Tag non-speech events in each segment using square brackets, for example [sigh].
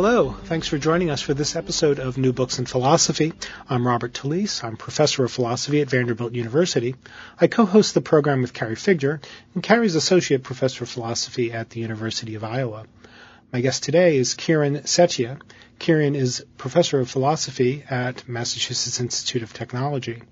Hello, thanks for joining us for this episode of New Books in Philosophy. I'm Robert Talisse. I'm professor of philosophy at Vanderbilt University. I co-host the program with Carrie Figdor, and Carrie's associate professor of philosophy at the University of Iowa. My guest today is Kieran Setiya. Kieran is professor of philosophy at Massachusetts Institute of Technology.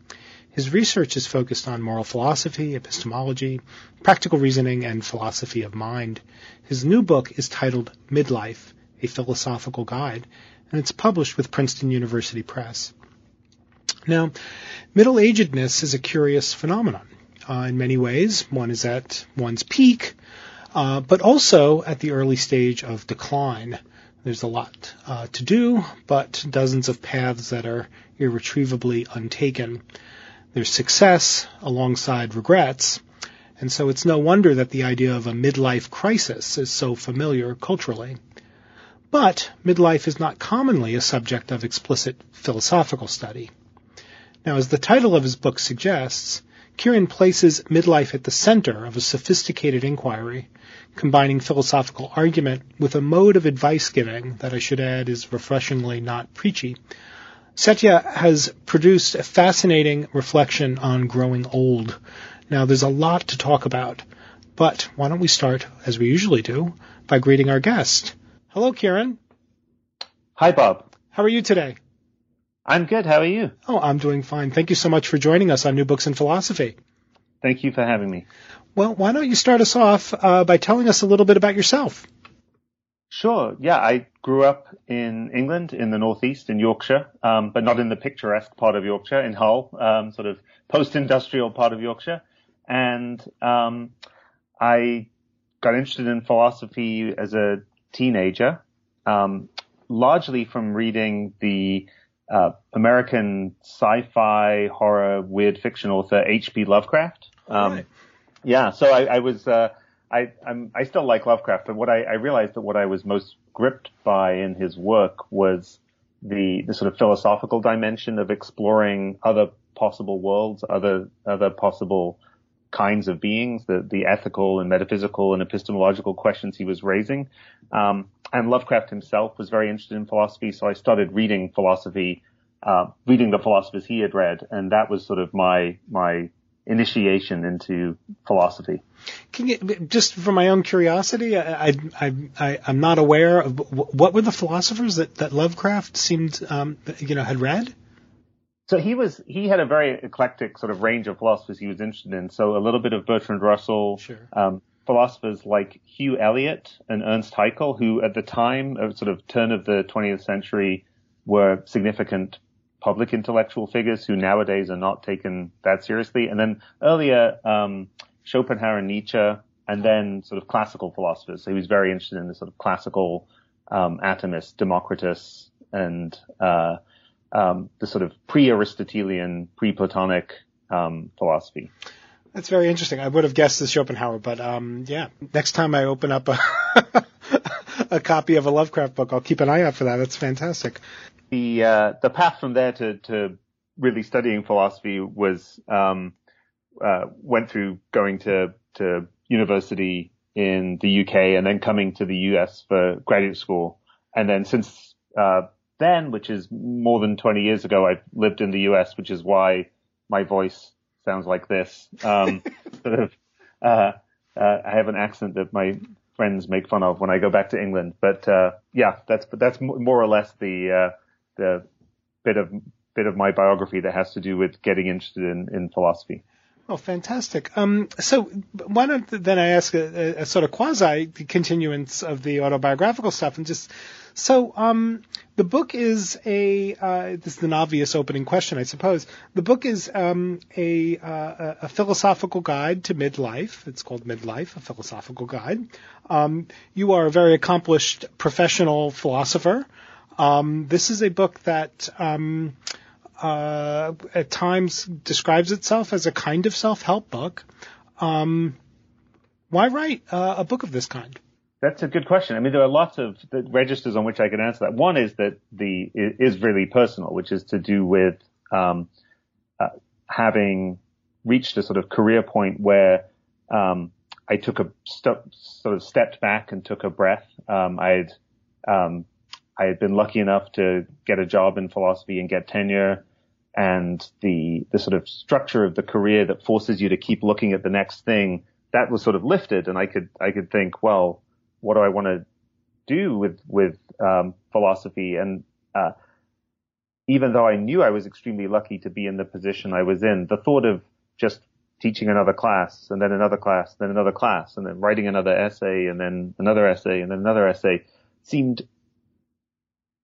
His research is focused on moral philosophy, epistemology, practical reasoning, and philosophy of mind. His new book is titled Midlife philosophical guide, and it's published with Princeton University Press. Now, middle agedness is a curious phenomenon. Uh, in many ways, one is at one's peak, uh, but also at the early stage of decline. There's a lot uh, to do, but dozens of paths that are irretrievably untaken. There's success alongside regrets, and so it's no wonder that the idea of a midlife crisis is so familiar culturally. But midlife is not commonly a subject of explicit philosophical study. Now, as the title of his book suggests, Kieran places midlife at the center of a sophisticated inquiry, combining philosophical argument with a mode of advice giving that I should add is refreshingly not preachy. Setiya has produced a fascinating reflection on growing old. Now, there's a lot to talk about, but why don't we start, as we usually do, by greeting our guest. Hello, Kieran. Hi, Bob. How are you today? I'm good. How are you? Oh, I'm doing fine. Thank you so much for joining us on New Books in Philosophy. Thank you for having me. Well, why don't you start us off uh, by telling us a little bit about yourself? Sure. Yeah, I grew up in England, in the northeast, in Yorkshire, um, but not in the picturesque part of Yorkshire, in Hull, um, sort of post-industrial part of Yorkshire. And um, I got interested in philosophy as a teenager, um, largely from reading the uh, American sci-fi horror weird fiction author H.P. Lovecraft. Um, right. Yeah, so I, I was uh, I I'm, i still like Lovecraft, but what I, I, realized that what I was most gripped by in his work was the the sort of philosophical dimension of exploring other possible worlds, other other possible kinds of beings, the, the ethical and metaphysical and epistemological questions he was raising. Um, and Lovecraft himself was very interested in philosophy, so I started reading philosophy, uh, reading the philosophers he had read, and that was sort of my my initiation into philosophy. Can you, just for my own curiosity, I, I, I, am not aware of what were the philosophers that, that Lovecraft seemed, um, you know, had read? So he was he had a very eclectic sort of range of philosophers he was interested in. So a little bit of Bertrand Russell, sure. um, philosophers like Hugh Elliot and Ernst Haeckel, who at the time of sort of turn of the 20th century were significant public intellectual figures who nowadays are not taken that seriously. And then earlier, um, Schopenhauer and Nietzsche, and then sort of classical philosophers. So he was very interested in the sort of classical um, atomists, Democritus and uh, um, the sort of pre-Aristotelian, pre-Platonic um, philosophy. That's very interesting. I would have guessed the Schopenhauer, but um, yeah, next time I open up a, [laughs] a copy of a Lovecraft book, I'll keep an eye out for that. That's fantastic. The uh, the path from there to, to really studying philosophy was um, uh, went through going to to university in the UK and then coming to the US for graduate school, and then since uh, then, which is more than 20 years ago, I lived in the US, which is why my voice sounds like this. Um, [laughs] sort of, uh, uh, I have an accent that my friends make fun of when I go back to England. But uh, yeah, that's that's more or less the uh, the bit of bit of my biography that has to do with getting interested in, in philosophy. Oh, fantastic. Um, so why don't then I ask a, a, sort of quasi continuance of the autobiographical stuff and just so um, the book is a uh, this is an obvious opening question, I suppose. The book is um, a, uh, a philosophical guide to midlife. It's called Midlife, a philosophical guide. Um, you are a very accomplished professional philosopher. Um, this is a book that um, uh, at times describes itself as a kind of self-help book. Um, why write uh, a book of this kind? That's a good question. I mean, there are lots of registers on which I can answer that. One is that the is really personal, which is to do with um, uh, having reached a sort of career point where um, I took a st- sort of stepped back and took a breath. Um, I had um, I had been lucky enough to get a job in philosophy and get tenure and the, the sort of structure of the career that forces you to keep looking at the next thing, that was sort of lifted. And I could, I could think, well, what do I want to do with, with, um, philosophy? And, uh, even though I knew I was extremely lucky to be in the position I was in, the thought of just teaching another class and then another class, then another class and then writing another essay and then another essay and then another essay seemed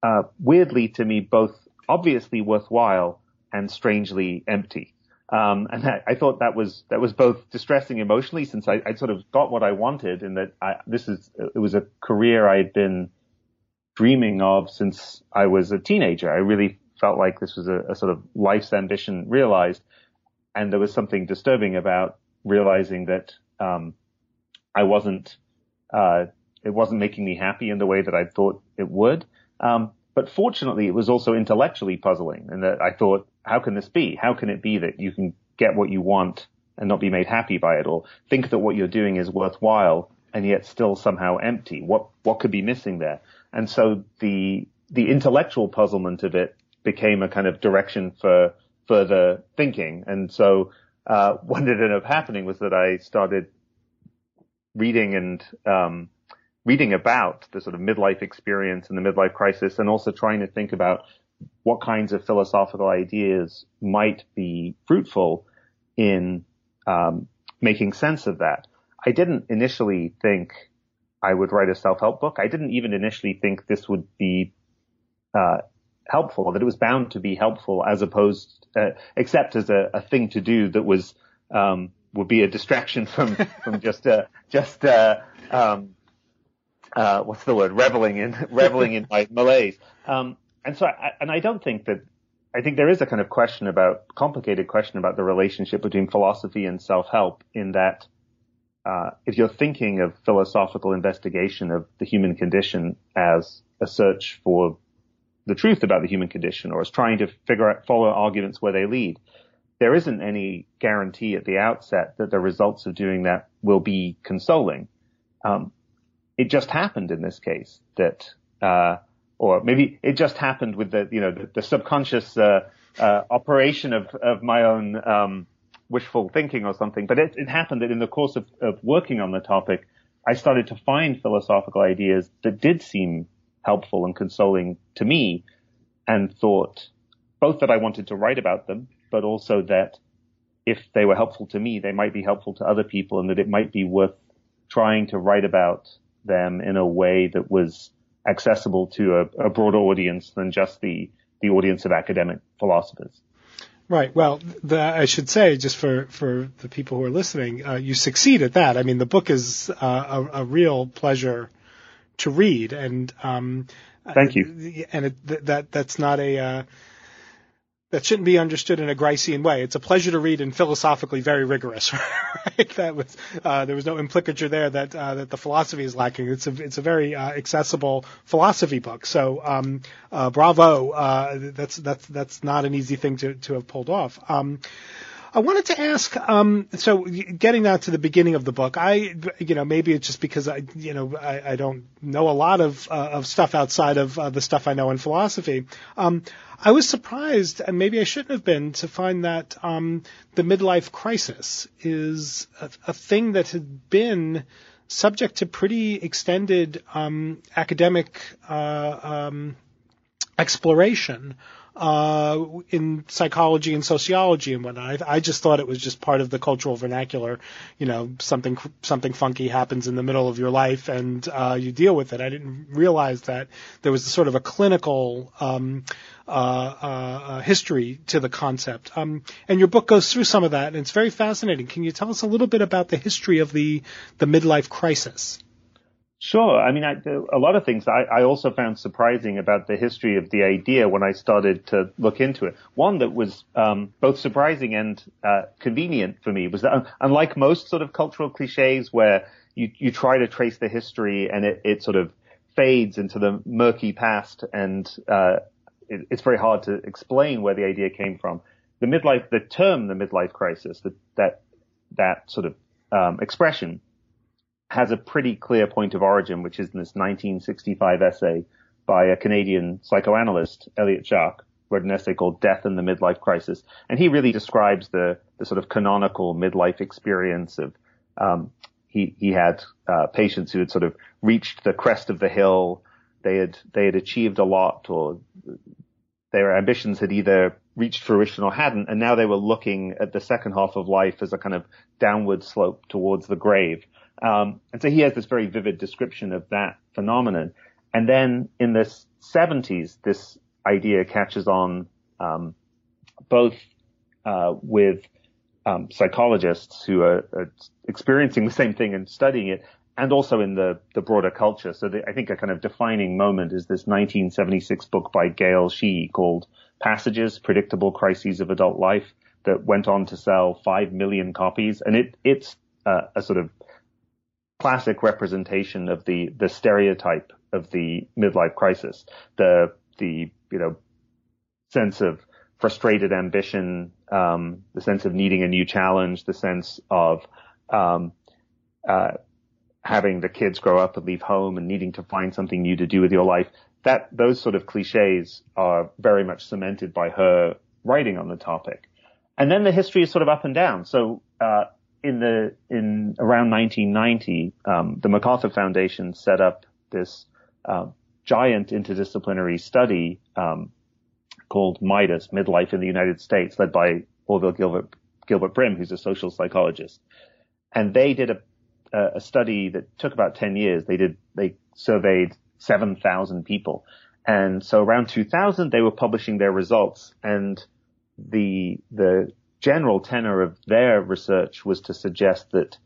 uh, weirdly to me both obviously worthwhile and strangely empty. Um, and I, I, thought that was that was both distressing emotionally, since I, I sort of got what I wanted, in that I, this is it was a career I had been dreaming of since I was a teenager. I really felt like this was a, a sort of life's ambition realized, and there was something disturbing about realizing that um, I wasn't uh, it wasn't making me happy in the way that I thought it would. Um, but fortunately, it was also intellectually puzzling, and that I thought, how can this be? How can it be that you can get what you want and not be made happy by it, or think that what you're doing is worthwhile and yet still somehow empty? What what could be missing there? And so the the intellectual puzzlement of it became a kind of direction for further thinking. And so uh, [laughs] what ended up happening was that I started reading and um, reading about the sort of midlife experience and the midlife crisis and also trying to think about what kinds of philosophical ideas might be fruitful in um, making sense of that. I didn't initially think I would write a self-help book. I didn't even initially think this would be uh, helpful, that it was bound to be helpful as opposed, uh, except as a, a, thing to do that was um, would be a distraction [laughs] from from just uh, just uh, um, uh, what's the word, reveling in, [laughs] reveling in my [laughs] malaise. Um, and so, I, and I don't think that, I think there is a kind of question about, complicated question about the relationship between philosophy and self-help in that, uh, if you're thinking of philosophical investigation of the human condition as a search for the truth about the human condition or as trying to figure out, follow arguments where they lead, there isn't any guarantee at the outset that the results of doing that will be consoling. Um, it just happened in this case that, uh, or maybe it just happened with the, you know, the, the subconscious, uh, uh, operation of, of my own, um, wishful thinking or something. But it, it happened that in the course of, of working on the topic, I started to find philosophical ideas that did seem helpful and consoling to me and thought both that I wanted to write about them, but also that if they were helpful to me, they might be helpful to other people and that it might be worth trying to write about them in a way that was accessible to a, a broader audience than just the, the audience of academic philosophers. Right. Well, the, I should say, just for, for the people who are listening, uh, you succeed at that. I mean, the book is uh, a, a, real pleasure to read, and um, thank you. And it, that that's not a uh, that shouldn't be understood in a Gricean way. It's a pleasure to read and philosophically very rigorous. [laughs] Right? That was uh, there was no implicature there that uh, that the philosophy is lacking. It's a it's a very uh, accessible philosophy book. So um, uh, bravo. Uh, that's that's that's not an easy thing to to have pulled off. Um, I wanted to ask, um, so getting now to the beginning of the book, I, you know, maybe it's just because I, you know, I, I don't know a lot of uh, of stuff outside of uh, the stuff I know in philosophy. Um, I was surprised, and maybe I shouldn't have been, to find that um, the midlife crisis is a, a, thing that had been subject to pretty extended um, academic uh, um, exploration uh, in psychology and sociology and whatnot. I, I just thought it was just part of the cultural vernacular. You know, something something funky happens in the middle of your life and uh, you deal with it. I didn't realize that there was sort of a clinical um, uh, uh, uh, history to the concept. Um, and your book goes through some of that, and it's very fascinating. Can you tell us a little bit about the history of the the midlife crisis? Sure. I mean, I, a lot of things I, I, also found surprising about the history of the idea when I started to look into it. One that was um, both surprising and uh, convenient for me was that, unlike most sort of cultural cliches where you, you try to trace the history and it, it sort of fades into the murky past and uh, it, it's very hard to explain where the idea came from. The midlife, the term, the midlife crisis, that that that sort of um, expression has a pretty clear point of origin, which is in this 1965 essay by a Canadian psychoanalyst, Elliott Jaques, wrote an essay called Death and the Midlife Crisis. And he really describes the, the sort of canonical midlife experience of, um, he, he had, uh, patients who had sort of reached the crest of the hill. They had, they had achieved a lot or their ambitions had either reached fruition or hadn't. And now they were looking at the second half of life as a kind of downward slope towards the grave. Um, and so he has this very vivid description of that phenomenon. And then in the 70s, this idea catches on um, both uh, with um, psychologists who are, are, experiencing the same thing and studying it, and also in the, the broader culture. So the, I think a kind of defining moment is this 1976 book by Gail Sheehy called Passages, Predictable Crises of Adult Life that went on to sell 5 million copies. And it, it's uh, a sort of classic representation of the the stereotype of the midlife crisis, the the you know sense of frustrated ambition, um, the sense of needing a new challenge, the sense of um, uh, having the kids grow up and leave home and needing to find something new to do with your life. That those sort of cliches are very much cemented by her writing on the topic. And then the history is sort of up and down. So uh, in the in around 1990, um, the MacArthur Foundation set up this uh, giant interdisciplinary study um, called MIDUS: Midlife in the United States, led by Orville Gilbert Gilbert Brim, who's a social psychologist, and they did a a study that took about 10 years. They did they surveyed 7,000 people, and so around 2000 they were publishing their results, and the the general tenor of their research was to suggest that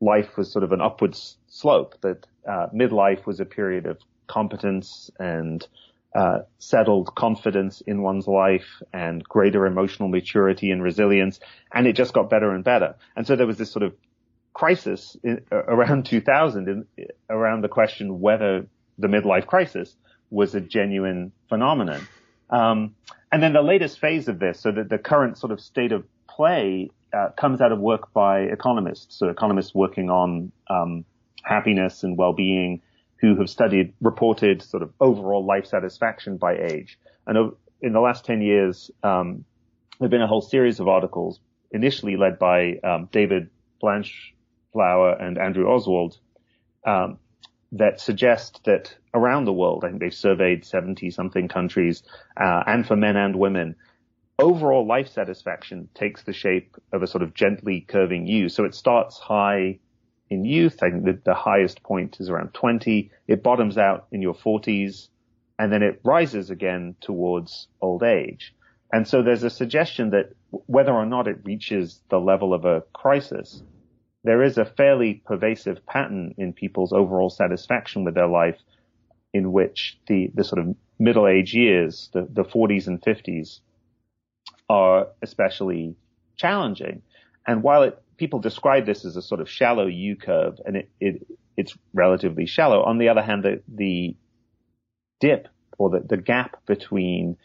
life was sort of an upward slope, that uh, midlife was a period of competence and uh, settled confidence in one's life and greater emotional maturity and resilience, and it just got better and better. And so there was this sort of crisis in, around 2000 in, around the question whether the midlife crisis was a genuine phenomenon. Um, and then the latest phase of this, so that the current sort of state of play uh, comes out of work by economists, so economists working on um, happiness and well-being, who have studied reported sort of overall life satisfaction by age. And in the last 10 years, um, there have been a whole series of articles, initially led by um, David Blanchflower and Andrew Oswald, um, that suggest that around the world, I think they've surveyed 70 something countries, uh, and for men and women, overall life satisfaction takes the shape of a sort of gently curving U. So it starts high in youth. I think the, the highest point is around 20. It bottoms out in your 40s and then it rises again towards old age. And so there's a suggestion that whether or not it reaches the level of a crisis, there is a fairly pervasive pattern in people's overall satisfaction with their life in which the, the sort of middle age years, the, the 40s and 50s are especially challenging. And while it, people describe this as a sort of shallow U curve and it, it, it's relatively shallow, on the other hand, the, the dip or the, the gap between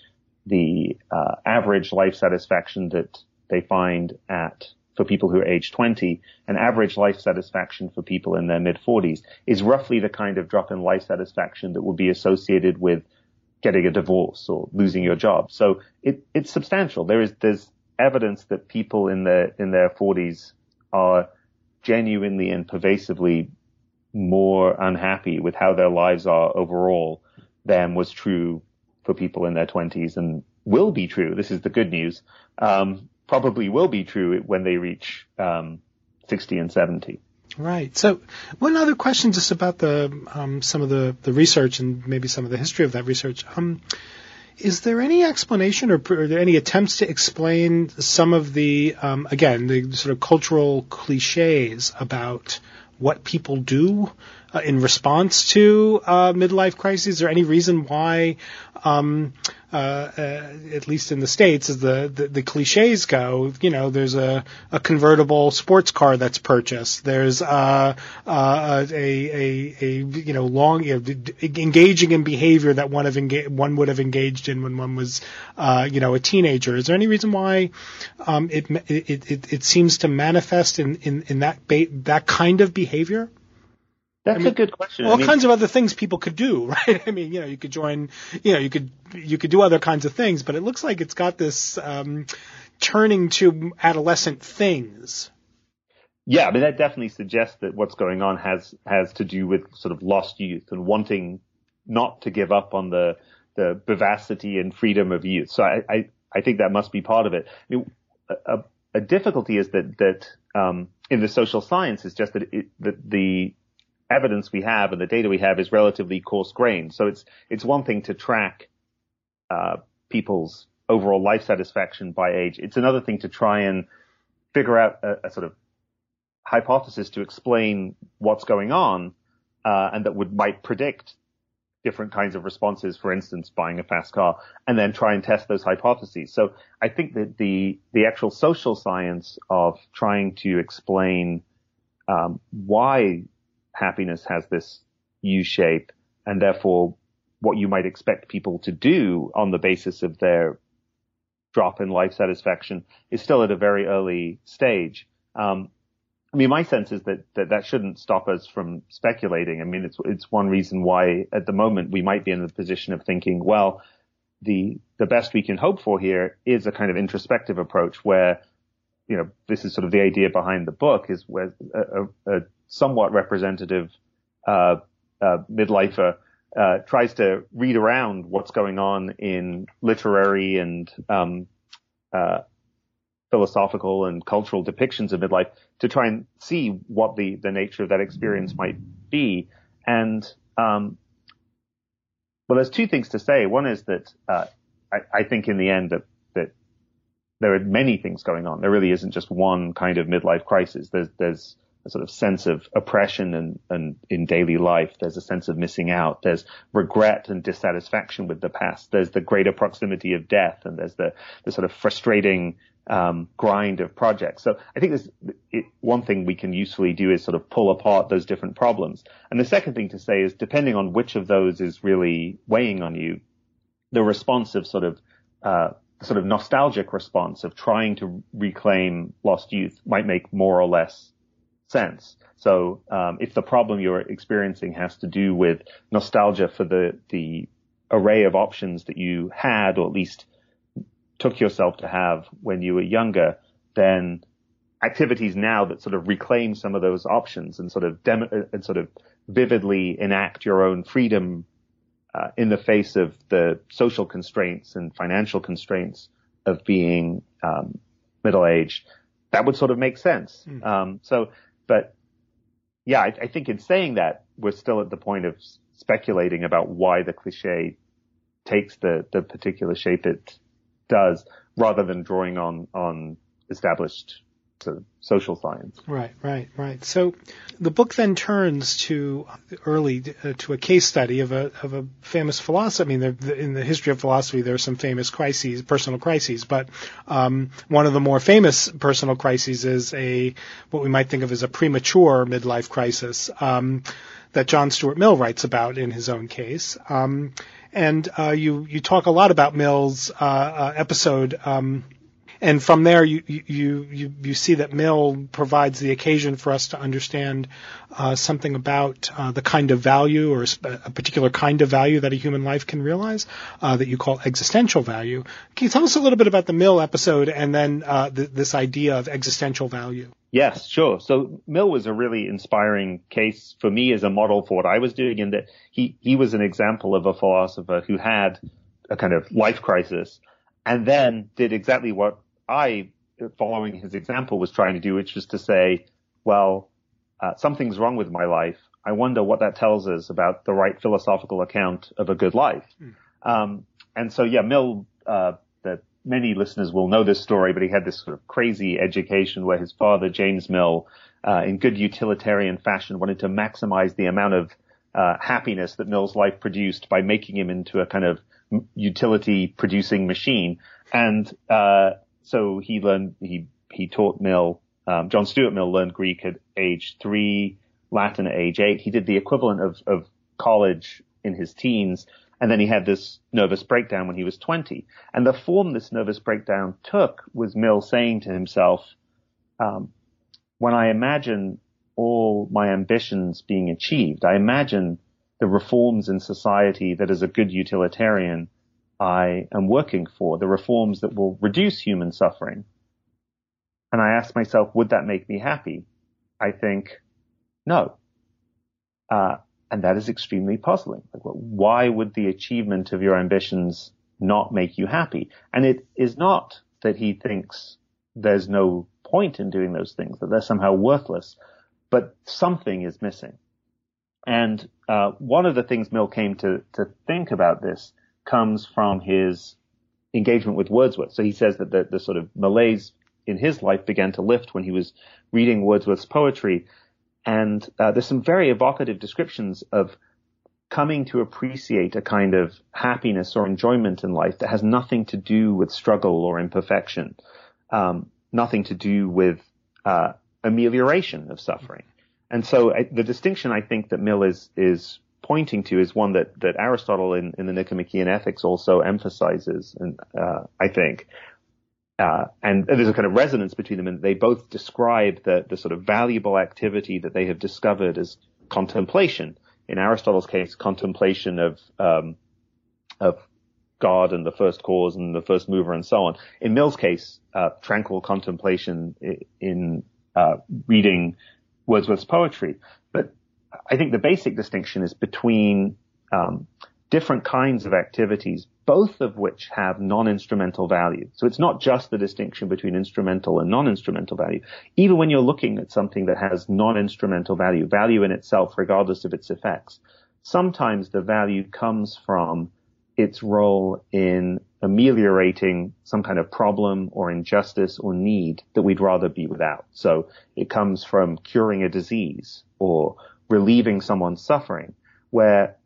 the uh, average life satisfaction that they find at for people who are age 20 and average life satisfaction for people in their mid 40s is roughly the kind of drop in life satisfaction that would be associated with getting a divorce or losing your job. So it, it's substantial. There is, there's evidence that people in their, in their 40s are genuinely and pervasively more unhappy with how their lives are overall than was true for people in their 20s and will be true. This is the good news. Um, probably will be true when they reach um, 60 and 70. Right. So, one other question, just about the um, some of the, the research and maybe some of the history of that research. Um, is there any explanation or, are there any attempts to explain some of the, um, again, the sort of cultural cliches about what people do uh, in response to uh, midlife crises? Is there any reason why, um, uh, uh, at least in the states, as the, the, the cliches go, you know, there's a, a convertible sports car that's purchased. There's uh, uh, a, a a you know long you know, engaging in behavior that one of enga- one would have engaged in when one was you know a teenager. Is there any reason why um, it, it it it seems to manifest in in, in that ba- that kind of behavior? That's I mean, a good question. All I mean, kinds of other things people could do, [laughs] right? I mean, you know, you could join, you know, you could you could do other kinds of things, but it looks like it's got this um, turning to adolescent things. Yeah, I mean that definitely suggests that what's going on has has to do with sort of lost youth and wanting not to give up on the the vivacity and freedom of youth. So I I, I think that must be part of it. I mean, a, a difficulty is that that um, in the social science is just that, it, that the evidence we have and the data we have is relatively coarse grained. So it's it's one thing to track uh, people's overall life satisfaction by age. It's another thing to try and figure out a, a sort of hypothesis to explain what's going on uh, and that would might predict different kinds of responses. For instance, buying a fast car, and then try and test those hypotheses. So I think that the the actual social science of trying to explain um, why happiness has this U shape and therefore what you might expect people to do on the basis of their drop in life satisfaction is still at a very early stage. Um, I mean, my sense is that, that that shouldn't stop us from speculating. I mean, it's it's one reason why at the moment we might be in the position of thinking, well, the the best we can hope for here is a kind of introspective approach where, you know, this is sort of the idea behind the book is where a, a, a somewhat representative uh, uh, midlifer uh, tries to read around what's going on in literary and um, uh, philosophical and cultural depictions of midlife to try and see what the the nature of that experience might be. And um, well, there's two things to say. One is that uh, I, I think in the end that that there are many things going on. There really isn't just one kind of midlife crisis. There's there's a sort of sense of oppression and, and in daily life. There's a sense of missing out. There's regret and dissatisfaction with the past. There's the greater proximity of death and there's the, the sort of frustrating um, grind of projects. So I think this it, one thing we can usefully do is sort of pull apart those different problems. And the second thing to say is depending on which of those is really weighing on you, the response of sort of uh, sort of nostalgic response of trying to reclaim lost youth might make more or less sense. So um, if the problem you're experiencing has to do with nostalgia for the the array of options that you had, or at least took yourself to have when you were younger, then activities now that sort of reclaim some of those options and sort of dem- and sort of vividly enact your own freedom uh, in the face of the social constraints and financial constraints of being um, middle aged, that would sort of make sense. Mm. Um, so but yeah, I, I think in saying that, we're still at the point of speculating about why the cliche takes the, the particular shape it does rather than drawing on, on established to social science. Right, right, right. So the book then turns to early uh, to a case study of a of a famous philosopher. I mean, the, in the history of philosophy, there are some famous crises, personal crises, but um, one of the more famous personal crises is a what we might think of as a premature midlife crisis um, that John Stuart Mill writes about in his own case. Um, and uh, you you talk a lot about Mill's uh, uh episode um, and from there you, you, you, you see that Mill provides the occasion for us to understand uh, something about uh, the kind of value or a particular kind of value that a human life can realize uh, that you call existential value. Can you tell us a little bit about the Mill episode and then uh, th- this idea of existential value? Yes, sure. So Mill was a really inspiring case for me as a model for what I was doing in that he, he was an example of a philosopher who had a kind of life crisis and then did exactly what I, following his example, was trying to do, which was to say, well, uh, something's wrong with my life. I wonder what that tells us about the right philosophical account of a good life. Mm. Um, and so, yeah, Mill, uh, that many listeners will know this story, but he had this sort of crazy education where his father, James Mill, uh, in good utilitarian fashion, wanted to maximize the amount of uh, happiness that Mill's life produced by making him into a kind of utility producing machine. And uh, so he learned he he taught Mill. Um, John Stuart Mill learned Greek at age three, Latin at age eight. He did the equivalent of of college in his teens. And then he had this nervous breakdown when he was 20. And the form this nervous breakdown took was Mill saying to himself, um, when I imagine all my ambitions being achieved, I imagine the reforms in society that as a good utilitarian I am working for, the reforms that will reduce human suffering. And I ask myself, would that make me happy? I think, no. Uh, and that is extremely puzzling. Like, why would the achievement of your ambitions not make you happy? And it is not that he thinks there's no point in doing those things, that they're somehow worthless, but something is missing. And uh, one of the things Mill came to to think about this comes from his engagement with Wordsworth. So he says that the, the sort of malaise in his life began to lift when he was reading Wordsworth's poetry, and uh, there's some very evocative descriptions of coming to appreciate a kind of happiness or enjoyment in life that has nothing to do with struggle or imperfection, um, nothing to do with uh, amelioration of suffering. And so I, the distinction I think that Mill is is pointing to is one that that Aristotle in, in the Nicomachean Ethics also emphasizes, and uh, I think. Uh, and there's a kind of resonance between them, and they both describe the the sort of valuable activity that they have discovered as contemplation. In Aristotle's case, contemplation of um, of God and the first cause and the first mover and so on. In Mill's case, uh, tranquil contemplation in uh, reading Wordsworth's poetry. But I think the basic distinction is between um, different kinds of activities, both of which have non-instrumental value. So it's not just the distinction between instrumental and non-instrumental value. Even when you're looking at something that has non-instrumental value, value in itself, regardless of its effects, sometimes the value comes from its role in ameliorating some kind of problem or injustice or need that we'd rather be without. So it comes from curing a disease or relieving someone's suffering, where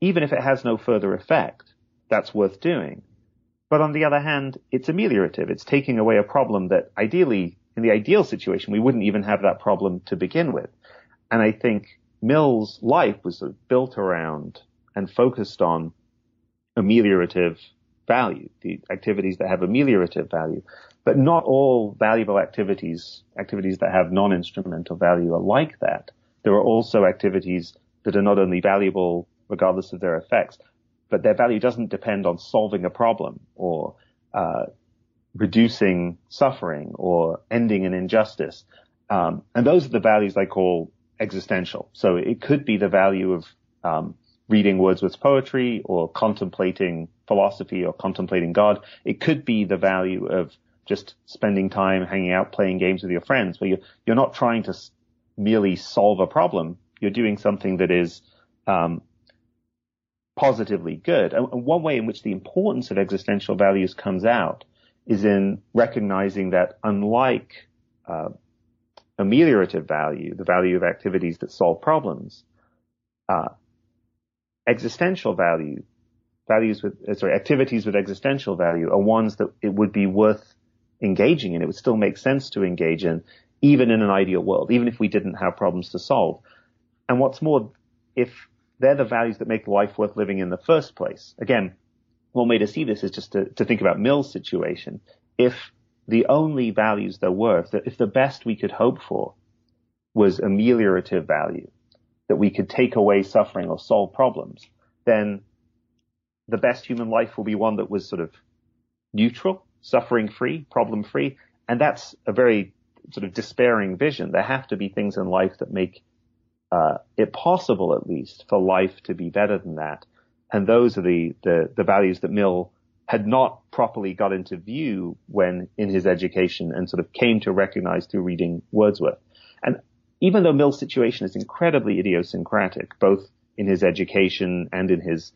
even if it has no further effect, that's worth doing. But on the other hand, it's ameliorative. It's taking away a problem that ideally, in the ideal situation, we wouldn't even have that problem to begin with. And I think Mill's life was sort of built around and focused on ameliorative value, the activities that have ameliorative value. But not all valuable activities, activities that have non-instrumental value are like that. There are also activities that are not only valuable regardless of their effects, but their value doesn't depend on solving a problem or uh, reducing suffering or ending an injustice. Um, and those are the values I call existential. So it could be the value of um, reading Wordsworth's poetry or contemplating philosophy or contemplating God. It could be the value of just spending time hanging out, playing games with your friends, where you're, you're not trying to merely solve a problem. You're doing something that is um, positively good. And one way in which the importance of existential values comes out is in recognizing that unlike uh, ameliorative value, the value of activities that solve problems, uh, existential value, values with, uh, sorry, activities with existential value are ones that it would be worth engaging in. It would still make sense to engage in, even in an ideal world, even if we didn't have problems to solve. And what's more, if they're the values that make life worth living in the first place, again, one way to see this is just to, to think about Mill's situation. If the only values there were, if the, if the best we could hope for was ameliorative value, that we could take away suffering or solve problems, then the best human life will be one that was sort of neutral, suffering free, problem free. And that's a very sort of despairing vision. There have to be things in life that make uh, it possible, at least, for life to be better than that. And those are the, the, the values that Mill had not properly got into view when in his education and sort of came to recognize through reading Wordsworth. And even though Mill's situation is incredibly idiosyncratic, both in his education and in his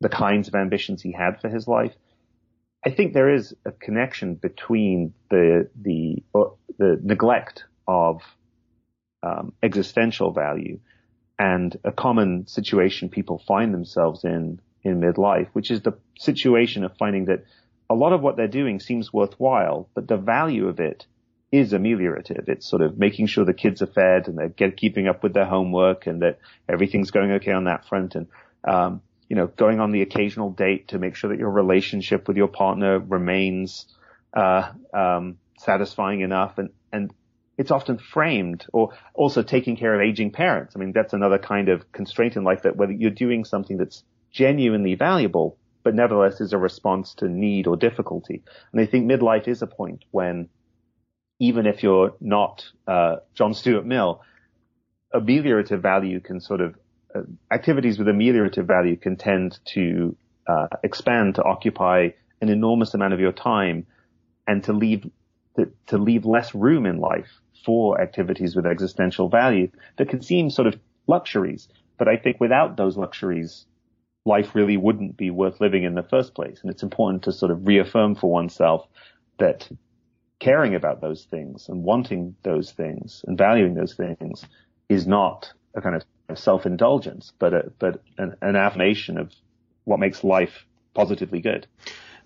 the kinds of ambitions he had for his life, I think there is a connection between the the uh, the neglect of um, existential value and a common situation people find themselves in in midlife, which is the situation of finding that a lot of what they're doing seems worthwhile, but the value of it is ameliorative. It's sort of making sure the kids are fed and they're get, keeping up with their homework and that everything's going okay on that front. And, um, you know, going on the occasional date to make sure that your relationship with your partner remains, uh, um, satisfying enough. And, and it's often framed or also taking care of aging parents. I mean, that's another kind of constraint in life that whether you're doing something that's genuinely valuable, but nevertheless is a response to need or difficulty. And I think midlife is a point when even if you're not uh, John Stuart Mill, ameliorative value can sort of activities with ameliorative value can tend to uh, expand to occupy an enormous amount of your time and to leave to, to leave less room in life for activities with existential value that can seem sort of luxuries. But I think without those luxuries, life really wouldn't be worth living in the first place. And it's important to sort of reaffirm for oneself that caring about those things and wanting those things and valuing those things is not a kind of self-indulgence, but a, but an, an affirmation of what makes life positively good.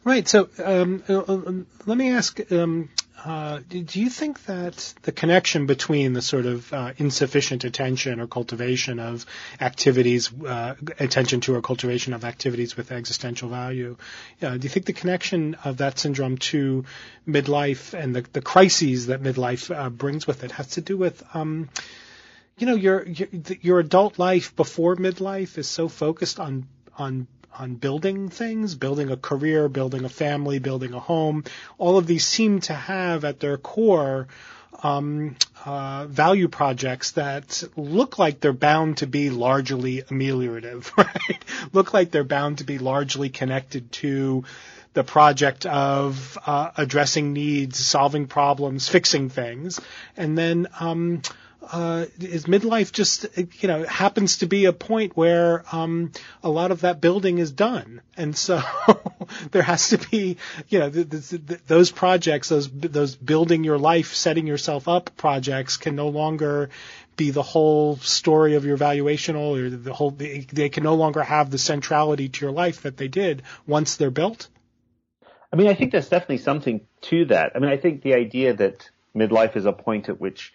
Right. So um, uh, uh, let me ask. Um, uh, do you think that the connection between the sort of uh, insufficient attention or cultivation of activities, uh, attention to or cultivation of activities with existential value, uh, do you think the connection of that syndrome to midlife and the, the crises that midlife brings with it has to do with um, you know your, your adult life before midlife is so focused on on on building things, building a career, building a family, building a home. All of these seem to have at their core um, uh, value projects that look like they're bound to be largely ameliorative, [laughs] right? look like they're bound to be largely connected to the project of uh, addressing needs, solving problems, fixing things, and then um, uh, is midlife just you know happens to be a point where um, a lot of that building is done, and so [laughs] there has to be you know th- th- th- those projects, those those building your life, setting yourself up projects can no longer be the whole story of your valuational or the whole they, they can no longer have the centrality to your life that they did once they're built. I mean, I think there's definitely something to that. I mean, I think the idea that midlife is a point at which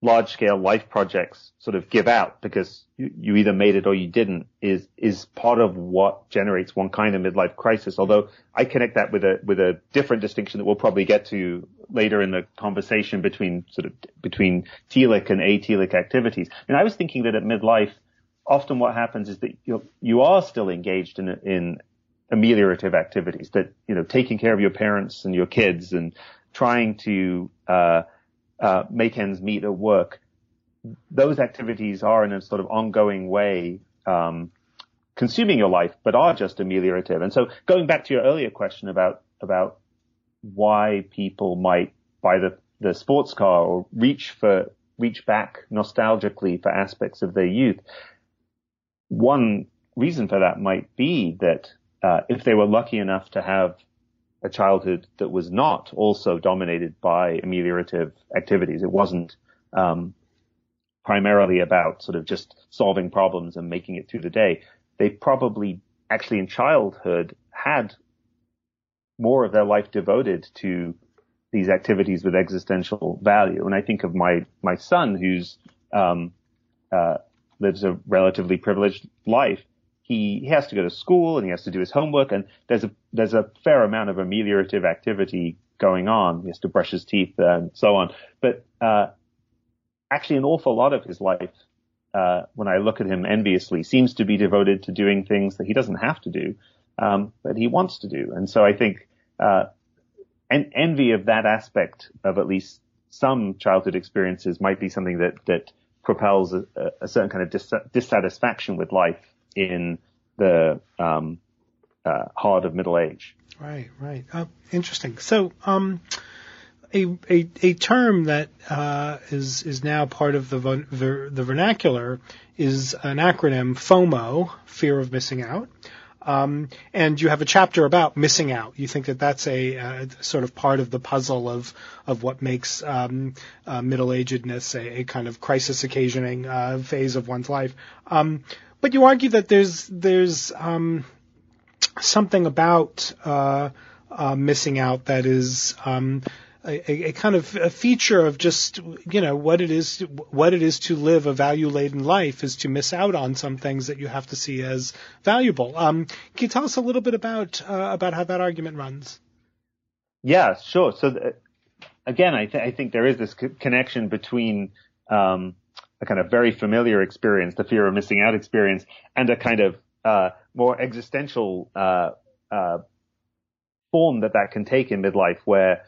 large scale life projects sort of give out because you, you, either made it or you didn't is is part of what generates one kind of midlife crisis. Although I connect that with a with a different distinction that we'll probably get to later in the conversation between sort of between telic and atelic activities. And I was thinking that at midlife, often what happens is that you you are still engaged in in ameliorative activities that you know taking care of your parents and your kids and trying to uh, uh, make ends meet at work, those activities are in a sort of ongoing way um, consuming your life, but are just ameliorative. And so, going back to your earlier question about about why people might buy the the sports car or reach for reach back nostalgically for aspects of their youth, one reason for that might be that uh, if they were lucky enough to have a childhood that was not also dominated by ameliorative activities. It wasn't um, primarily about sort of just solving problems and making it through the day. They probably actually in childhood had more of their life devoted to these activities with existential value. And I think of my my son who's um, uh, lives a relatively privileged life he, has to go to school and he has to do his homework and there's a there's a fair amount of ameliorative activity going on. He has to brush his teeth and so on. But uh, actually, an awful lot of his life, uh, when I look at him enviously, seems to be devoted to doing things that he doesn't have to do, um, but he wants to do. And so I think uh, en- envy of that aspect of at least some childhood experiences might be something that that propels a, a certain kind of dis- dissatisfaction with life in the um, uh, heart of middle age. Right, right. Uh, interesting. So, um, a, a, a term that uh, is is now part of the, the, the vernacular is an acronym FOMO, fear of missing out. Um, and you have a chapter about missing out. You think that that's a, a sort of part of the puzzle of of what makes um, uh, middle agedness a, a, kind of crisis occasioning uh, phase of one's life. Um, but you argue that there's there's um, something about uh, uh, missing out that is um, a, a, kind of a feature of just you know what it is what it is to live a value laden life is to miss out on some things that you have to see as valuable. Um, can you tell us a little bit about uh, about how that argument runs? Yeah, sure. So th- again, I, th- I, think there is this co- connection between um, a kind of very familiar experience, the fear of missing out experience, and a kind of uh, more existential uh, uh form that that can take in midlife, where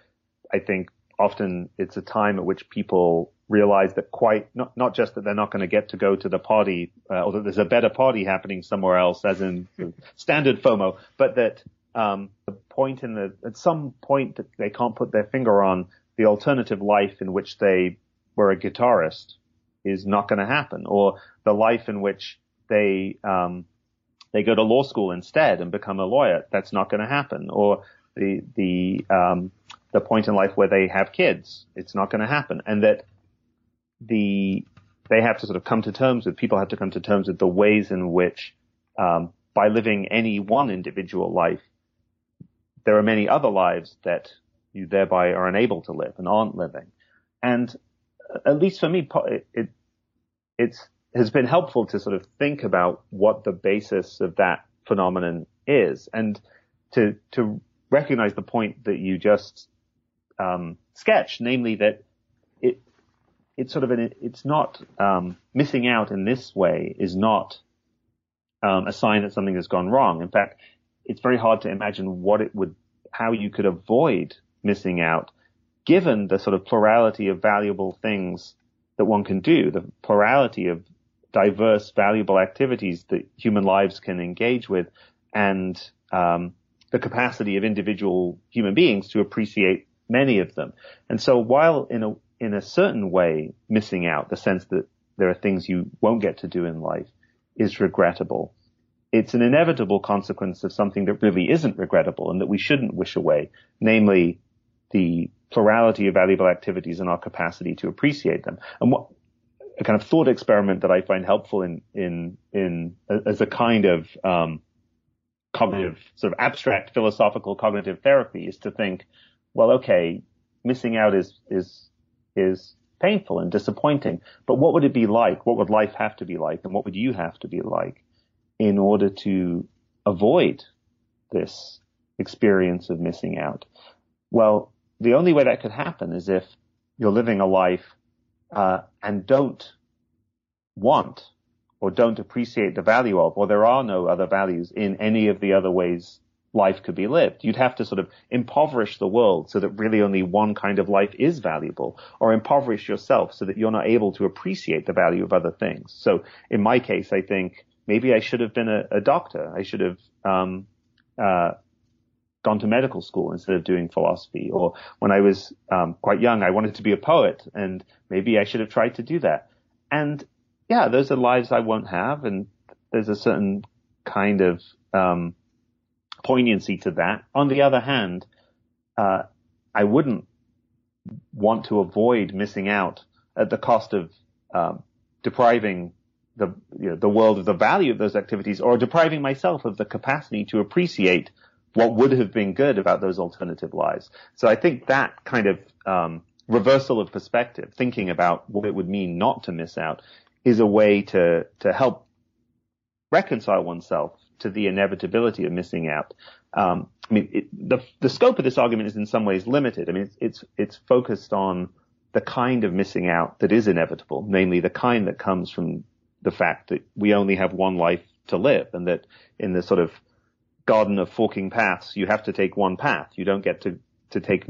I think often it's a time at which people realize that quite not not just that they're not going to get to go to the party uh, or that there's a better party happening somewhere else, as in standard FOMO, but that um, the point in the at some point that they can't put their finger on the alternative life in which they were a guitarist is not going to happen, or the life in which they um, they go to law school instead and become a lawyer. That's not going to happen, or the the um, the point in life where they have kids. It's not going to happen. And that the, they have to sort of come to terms with, people have to come to terms with the ways in which, um, by living any one individual life, there are many other lives that you thereby are unable to live and aren't living. And at least for me, it, it it's, has been helpful to sort of think about what the basis of that phenomenon is and to, to recognize the point that you just um, sketch, namely that it it's sort of an it's not um, missing out in this way is not um, a sign that something has gone wrong. In fact, it's very hard to imagine what it would how you could avoid missing out, given the sort of plurality of valuable things that one can do, the plurality of diverse, valuable activities that human lives can engage with, and um, the capacity of individual human beings to appreciate many of them. And so while in a, in a certain way missing out, the sense that there are things you won't get to do in life is regrettable, it's an inevitable consequence of something that really isn't regrettable and that we shouldn't wish away, namely the plurality of valuable activities and our capacity to appreciate them. And what a kind of thought experiment that I find helpful in in in as a kind of um, cognitive sort of abstract philosophical cognitive therapy is to think, well, okay, missing out is, is, is painful and disappointing, but what would it be like? What would life have to be like? And what would you have to be like in order to avoid this experience of missing out? Well, the only way that could happen is if you're living a life, uh, and don't want or don't appreciate the value of, or there are no other values in any of the other ways life could be lived. You'd have to sort of impoverish the world so that really only one kind of life is valuable, or impoverish yourself so that you're not able to appreciate the value of other things. So in my case, I think maybe I should have been a, a doctor. I should have, um, uh, gone to medical school instead of doing philosophy. Or when I was um, quite young, I wanted to be a poet, and maybe I should have tried to do that. And yeah, those are lives I won't have, and there's a certain kind of um, poignancy to that. On the other hand, uh, I wouldn't want to avoid missing out at the cost of um, depriving the you know, the world of the value of those activities, or depriving myself of the capacity to appreciate what would have been good about those alternative lives. So I think that kind of um, reversal of perspective, thinking about what it would mean not to miss out, is a way to to help reconcile oneself to the inevitability of missing out. Um, I mean, it, the the scope of this argument is in some ways limited. I mean, it's it's, it's focused on the kind of missing out that is inevitable, namely the kind that comes from the fact that we only have one life to live, and that in the sort of garden of forking paths, you have to take one path. You don't get to to take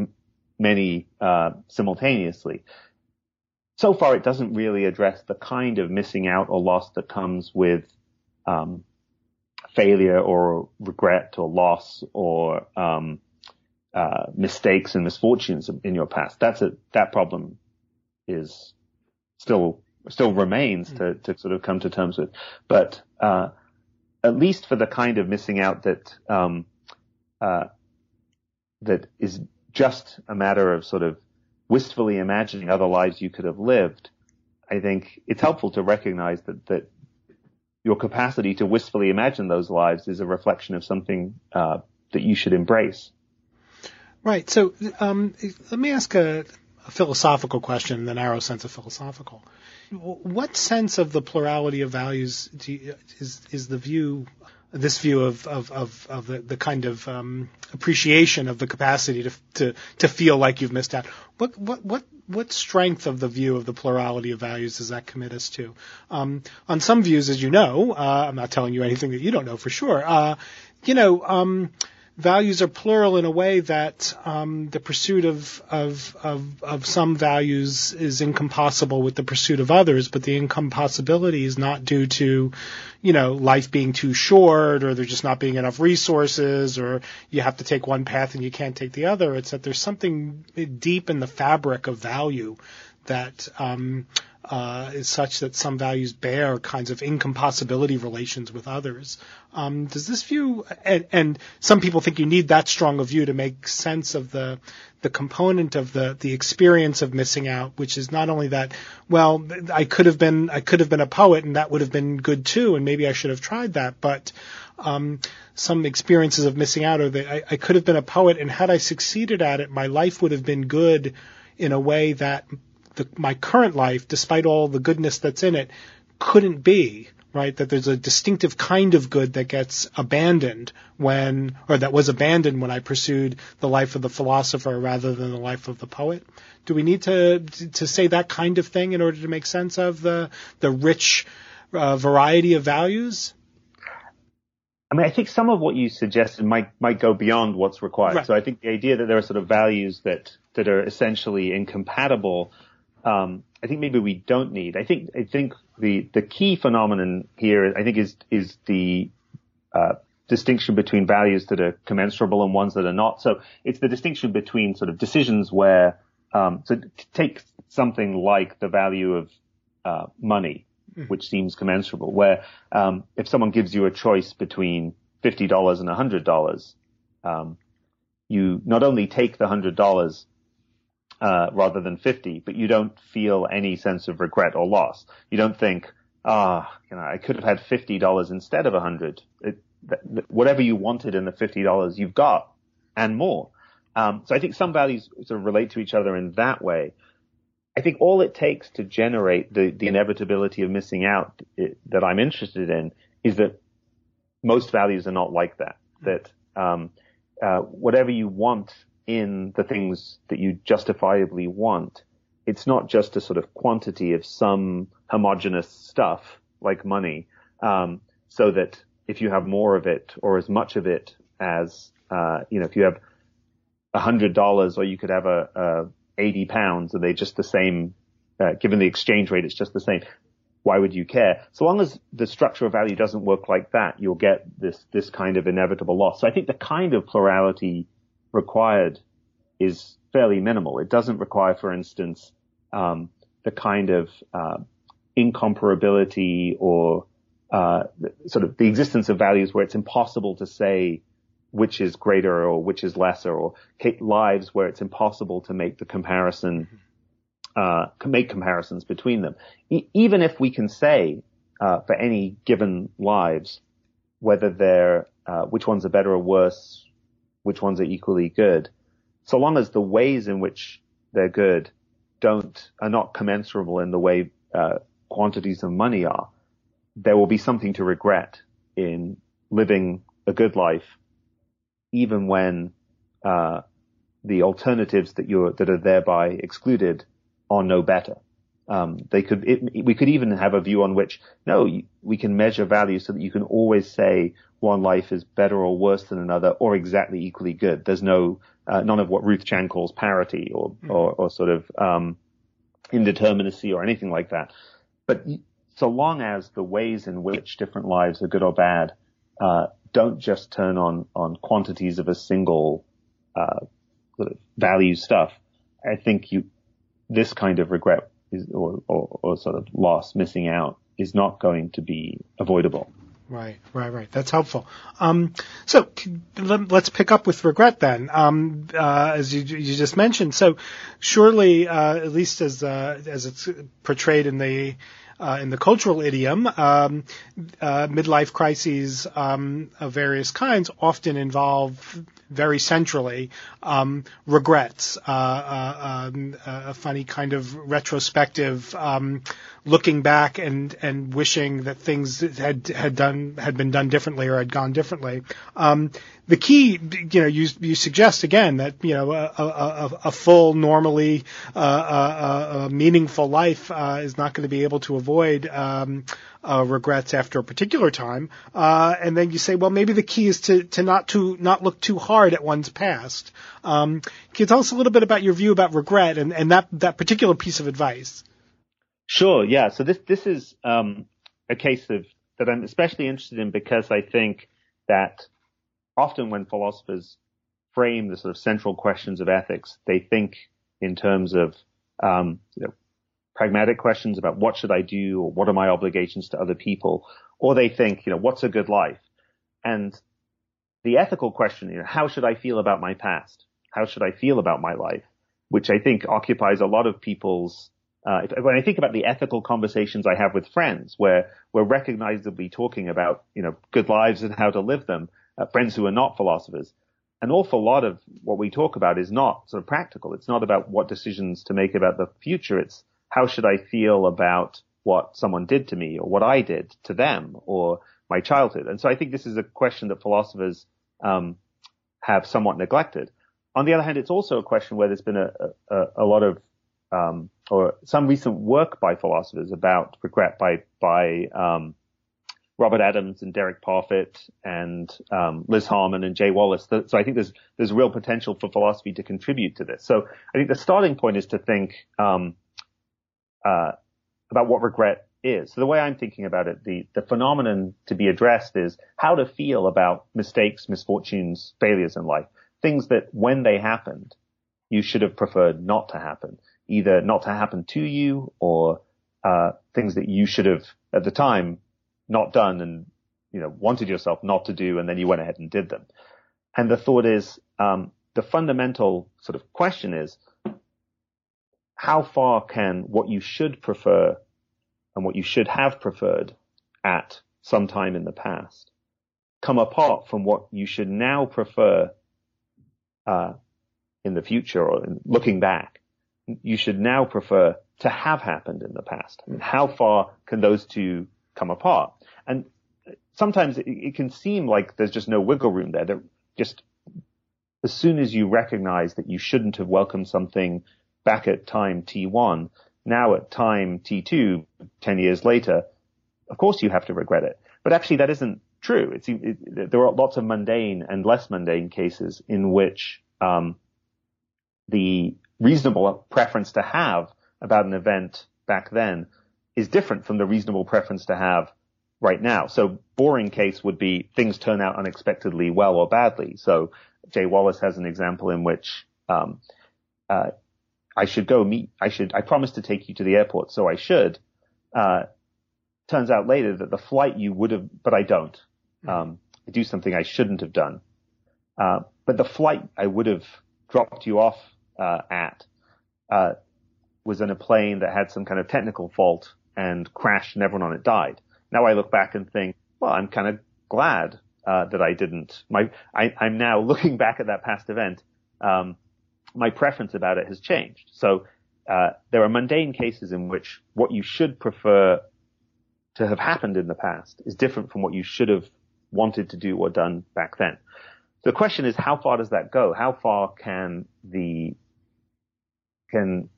many uh, simultaneously. So far, it doesn't really address the kind of missing out or loss that comes with um, failure or regret or loss or um, uh, mistakes and misfortunes in your past. That's a that problem is still still remains to to sort of come to terms with. But uh, at least for the kind of missing out that um, uh, that is just a matter of sort of wistfully imagining other lives you could have lived, I think it's helpful to recognize that that your capacity to wistfully imagine those lives is a reflection of something uh, that you should embrace. Right. So um, let me ask a, a, philosophical question in the narrow sense of philosophical. What sense of the plurality of values you, is is the view this view of of of, of the, the kind of um, appreciation of the capacity to to to feel like you've missed out. What what what what strength of the view of the plurality of values does that commit us to? Um, on some views, as you know, uh, I'm not telling you anything that you don't know for sure. Uh, you know. Um, values are plural in a way that um, the pursuit of, of, of, of some values is incompossible with the pursuit of others, but the incompossibility is not due to, you know, life being too short or there just not being enough resources or you have to take one path and you can't take the other. It's that there's something deep in the fabric of value that um, uh, is such that some values bear kinds of incompossibility relations with others. Um, does this view, and, and, some people think you need that strong a view to make sense of the the component of the the experience of missing out, which is not only that, well, I could have been I could have been a poet and that would have been good too, and maybe I should have tried that, but um, some experiences of missing out are that I, I could have been a poet, and had I succeeded at it, my life would have been good in a way that the, my current life, despite all the goodness that's in it, couldn't be right? That there's a distinctive kind of good that gets abandoned when, or that was abandoned when I pursued the life of the philosopher rather than the life of the poet. Do we need to to say that kind of thing in order to make sense of the the rich uh, variety of values? I mean, I think some of what you suggested might might go beyond what's required. Right. So I think the idea that there are sort of values that that are essentially incompatible um, I think maybe we don't need. I think I think the the key phenomenon here, I think, is is the uh, distinction between values that are commensurable and ones that are not. So it's the distinction between sort of decisions where um, so take something like the value of uh, money, mm. which seems commensurable, where um, if someone gives you a choice between fifty dollars and a hundred dollars, um, you not only take the hundred dollars uh, rather than 50, but you don't feel any sense of regret or loss. You don't think, ah, you know, I could have had $50 instead of 100. It, whatever you wanted in the $50, you've got and more. Um, so I think some values sort of relate to each other in that way. I think all it takes to generate the, the inevitability of missing out it, that I'm interested in is that most values are not like that. That um, uh, whatever you want in the things that you justifiably want. It's not just a sort of quantity of some homogenous stuff like money, um, so that if you have more of it or as much of it as, uh, you know, if you have a hundred dollars or you could have a, a 80 pounds, are they just the same, uh, given the exchange rate, it's just the same. Why would you care? So long as the structure of value doesn't work like that, you'll get this, this kind of inevitable loss. So I think the kind of plurality required is fairly minimal. It doesn't require, for instance, um, the kind of uh, incomparability or uh, sort of the existence of values where it's impossible to say which is greater or which is lesser, or lives where it's impossible to make the comparison, uh, make comparisons between them. E- even if we can say uh, for any given lives whether they're uh, which ones are better or worse, which ones are equally good, so long as the ways in which they're good don't are not commensurable in the way uh, quantities of money are, there will be something to regret in living a good life, even when uh, the alternatives that you're that are thereby excluded are no better. Um, they could it, we could even have a view on which no we can measure value so that you can always say one life is better or worse than another or exactly equally good. There's no uh, none of what Ruth Chang calls parity or mm. or, or, sort of um, indeterminacy or anything like that. But so long as the ways in which different lives are good or bad uh, don't just turn on on quantities of a single uh, sort of value stuff. I think you this kind of regret is, or, or, or sort of loss, missing out, is not going to be avoidable. Right, right, right. That's helpful. Um, so let's pick up with regret then, um, uh, as you, you, just mentioned. So surely, uh, at least as uh, as it's portrayed in the in the cultural idiom, um, uh, midlife crises um, of various kinds often involve very centrally um, regrets, uh, uh, um, a funny kind of retrospective um, looking back and and wishing that things had had done had been done differently or had gone differently. Um, the key, you know, you you suggest again that you know a, a, a full, normally uh, uh, uh, meaningful life uh, is not going to be able to avoid um, uh, regrets after a particular time, uh, and then you say, well, maybe the key is to to not to not look too hard at one's past. Um, can you tell us a little bit about your view about regret and, and that that particular piece of advice? Sure. Yeah. So this this is um, a case of that I'm especially interested in because I think that often when philosophers frame the sort of central questions of ethics, they think in terms of um, you know, pragmatic questions about what should I do or what are my obligations to other people, or they think, you know, what's a good life? And the ethical question, you know, how should I feel about my past? How should I feel about my life? Which I think occupies a lot of people's uh, if, when I think about the ethical conversations I have with friends, where we're recognizably talking about, you know, good lives and how to live them, uh, friends who are not philosophers, an awful lot of what we talk about is not sort of practical. It's not about what decisions to make about the future. It's how should I feel about what someone did to me or what I did to them or my childhood. And so I think this is a question that philosophers um, have somewhat neglected. On the other hand, it's also a question where there's been a, a, a lot of um, or some recent work by philosophers about regret by by um, Robert Adams and Derek Parfit and um, Liz Harman and Jay Wallace. So I think there's there's real potential for philosophy to contribute to this. So I think the starting point is to think um, uh, about what regret is. So the way I'm thinking about it, the, the phenomenon to be addressed is how to feel about mistakes, misfortunes, failures in life. Things that when they happened, you should have preferred not to happen. Either not to happen to you or, uh, things that you should have at the time not done and, you know, wanted yourself not to do and then you went ahead and did them. And the thought is, um, the fundamental sort of question is, how far can what you should prefer and what you should have preferred at some time in the past come apart from what you should now prefer uh, in the future or looking back? You should now prefer to have happened in the past. I mean, how far can those two come apart? And sometimes it, it can seem like there's just no wiggle room there. That just as soon as you recognize that you shouldn't have welcomed something back at time T1, now at time T2, 10 years later, of course you have to regret it. But actually that isn't true. It's, it, there are lots of mundane and less mundane cases in which, um, the reasonable preference to have about an event back then is different from the reasonable preference to have right now. So boring case would be things turn out unexpectedly well or badly. So Jay Wallace has an example in which, um, uh, I should go meet, I should, I promised to take you to the airport, so I should. Uh, turns out later that the flight you would have, but I don't. Hmm. Um, I do something I shouldn't have done. Uh, but the flight I would have dropped you off, uh, at, uh, was in a plane that had some kind of technical fault and crashed and everyone on it died. Now I look back and think, well, I'm kind of glad, uh, that I didn't. My, I, am now [laughs] looking back at that past event, um, my preference about it has changed. So uh, there are mundane cases in which what you should prefer to have happened in the past is different from what you should have wanted to do or done back then. So The question is, how far does that go? How far can the can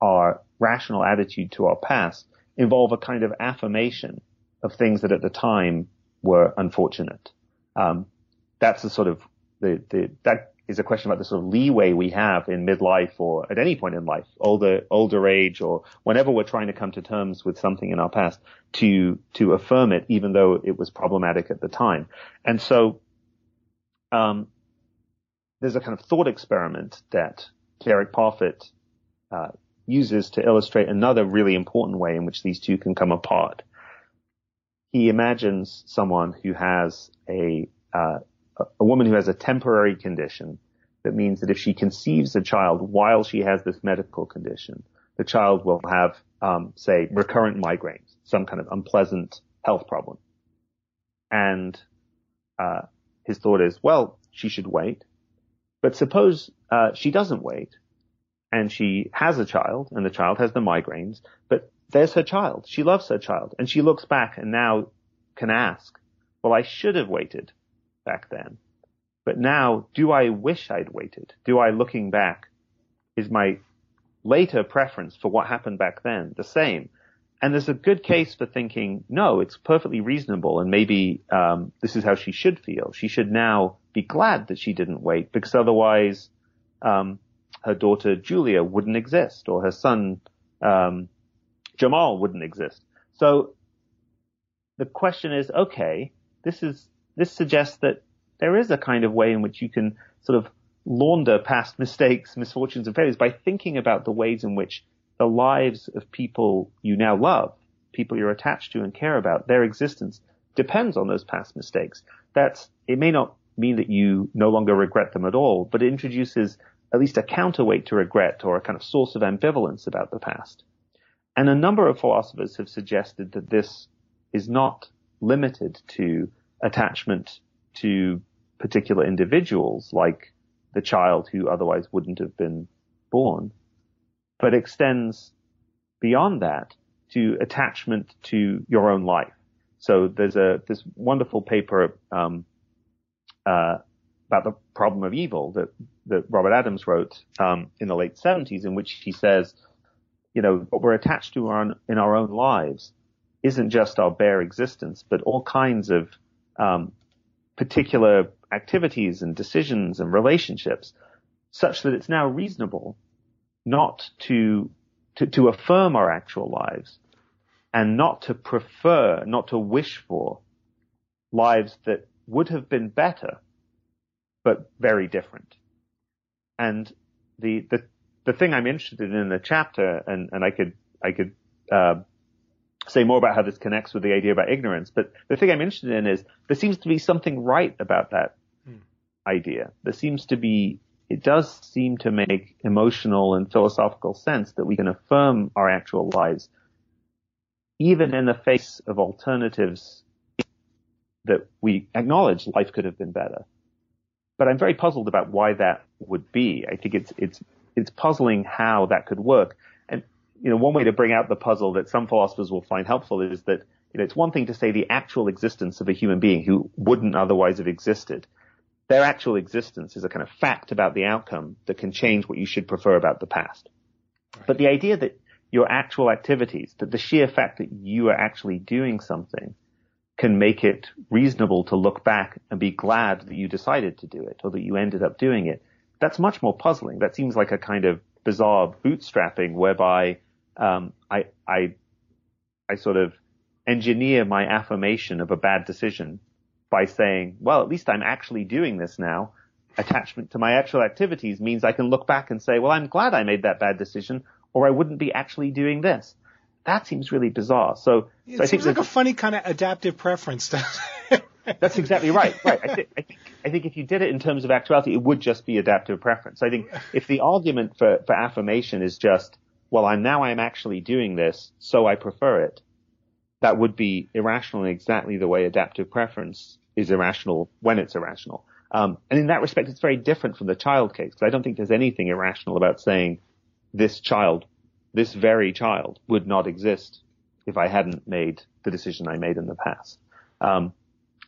our rational attitude to our past involve a kind of affirmation of things that at the time were unfortunate? Um, that's the sort of the, the that is a question about the sort of leeway we have in midlife or at any point in life, older, older age or whenever we're trying to come to terms with something in our past to, to affirm it, even though it was problematic at the time. And so, um, there's a kind of thought experiment that Derek Parfit, uh, uses to illustrate another really important way in which these two can come apart. He imagines someone who has a, uh, a woman who has a temporary condition that means that if she conceives a child while she has this medical condition, the child will have, um, say, recurrent migraines, some kind of unpleasant health problem. And uh, his thought is, well, she should wait. But suppose uh, she doesn't wait, and she has a child, and the child has the migraines, but there's her child. She loves her child, and she looks back and now can ask, well, I should have waited back then. But now, do I wish I'd waited? Do I, looking back, is my later preference for what happened back then the same? And there's a good case for thinking, no, it's perfectly reasonable, and maybe um, this is how she should feel. She should now be glad that she didn't wait, because otherwise, um, her daughter Julia wouldn't exist, or her son um, Jamal wouldn't exist. So the question is, okay, this is this suggests that there is a kind of way in which you can sort of launder past mistakes, misfortunes, and failures by thinking about the ways in which the lives of people you now love, people you're attached to and care about, their existence depends on those past mistakes. That's, it may not mean that you no longer regret them at all, but it introduces at least a counterweight to regret or a kind of source of ambivalence about the past. And a number of philosophers have suggested that this is not limited to attachment to particular individuals like the child who otherwise wouldn't have been born, but extends beyond that to attachment to your own life. So there's a this wonderful paper um, uh, about the problem of evil that that Robert Adams wrote um, in the late 70s, in which he says, you know, what we're attached to our, in our own lives isn't just our bare existence, but all kinds of um, particular activities and decisions and relationships such that it's now reasonable not to, to, to affirm our actual lives and not to prefer, not to wish for lives that would have been better, but very different. And the, the, the thing I'm interested in in the chapter, and, and I could, I could, uh, say more about how this connects with the idea about ignorance. But the thing I'm interested in is there seems to be something right about that hmm. idea. There seems to be, it does seem to make emotional and philosophical sense that we can affirm our actual lives, even in the face of alternatives that we acknowledge life could have been better. But I'm very puzzled about why that would be. I think it's, it's, it's puzzling how that could work you know, one way to bring out the puzzle that some philosophers will find helpful is that, you know, it's one thing to say the actual existence of a human being who wouldn't otherwise have existed. Their actual existence is a kind of fact about the outcome that can change what you should prefer about the past. Right. But the idea that your actual activities, that the sheer fact that you are actually doing something can make it reasonable to look back and be glad that you decided to do it or that you ended up doing it. That's much more puzzling. That seems like a kind of bizarre bootstrapping whereby um, I, I, I sort of engineer my affirmation of a bad decision by saying, well, at least I'm actually doing this now. Attachment to my actual activities means I can look back and say, well, I'm glad I made that bad decision or I wouldn't be actually doing this. That seems really bizarre. So, it so I seems like a funny kind of adaptive preference. That's exactly right. Right. I, th- I, think I think if you did it in terms of actuality, it would just be adaptive preference. I think if the argument for, for affirmation is just well, I'm now I'm actually doing this, so I prefer it. That would be irrational in exactly the way adaptive preference is irrational when it's irrational. Um, and in that respect, it's very different from the child case because I don't think there's anything irrational about saying this child, this very child, would not exist if I hadn't made the decision I made in the past. Um,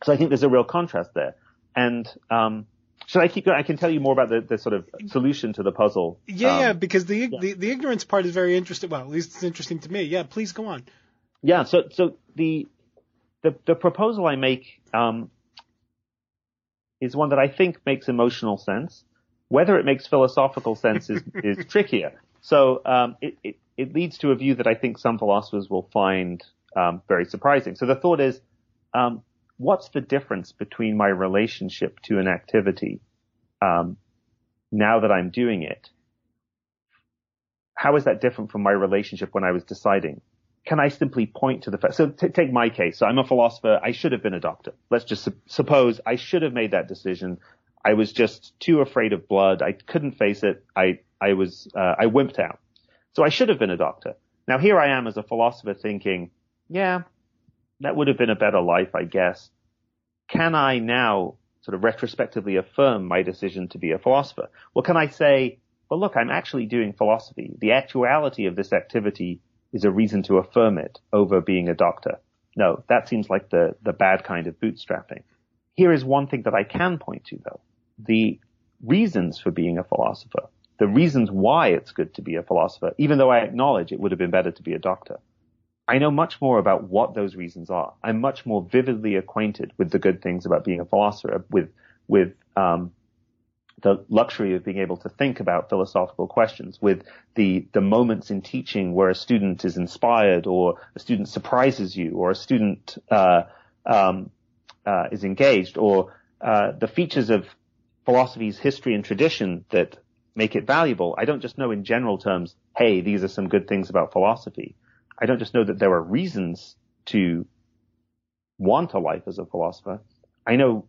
so I think there's a real contrast there. And um, should I keep going? I can tell you more about the, the sort of solution to the puzzle. Yeah, um, yeah, because the, yeah. the the ignorance part is very interesting. Well, at least it's interesting to me. Yeah, please go on. Yeah, so so the the the proposal I make um, is one that I think makes emotional sense, Whether it makes philosophical sense is, [laughs] is trickier. So um, it, it, it leads to a view that I think some philosophers will find um, very surprising. So the thought is, um, what's the difference between my relationship to an activity um, now that I'm doing it? How is that different from my relationship when I was deciding? Can I simply point to the fact? So t- take my case. So I'm a philosopher. I should have been a doctor. Let's just su- suppose I should have made that decision. I was just too afraid of blood. I couldn't face it. I I was uh, I wimped out. So I should have been a doctor. Now here I am as a philosopher thinking, yeah, that would have been a better life, I guess. Can I now sort of retrospectively affirm my decision to be a philosopher? Well, can I say, well, look, I'm actually doing philosophy. The actuality of this activity is a reason to affirm it over being a doctor. No, that seems like the, the bad kind of bootstrapping. Here is one thing that I can point to though. The reasons for being a philosopher, the reasons why it's good to be a philosopher, even though I acknowledge it would have been better to be a doctor. I know much more about what those reasons are. I'm much more vividly acquainted with the good things about being a philosopher, with with um, the luxury of being able to think about philosophical questions, with the the moments in teaching where a student is inspired, or a student surprises you, or a student uh, um, uh, is engaged, or uh, the features of philosophy's history and tradition that make it valuable. I don't just know in general terms, hey, these are some good things about philosophy. I don't just know that there are reasons to want a life as a philosopher. I know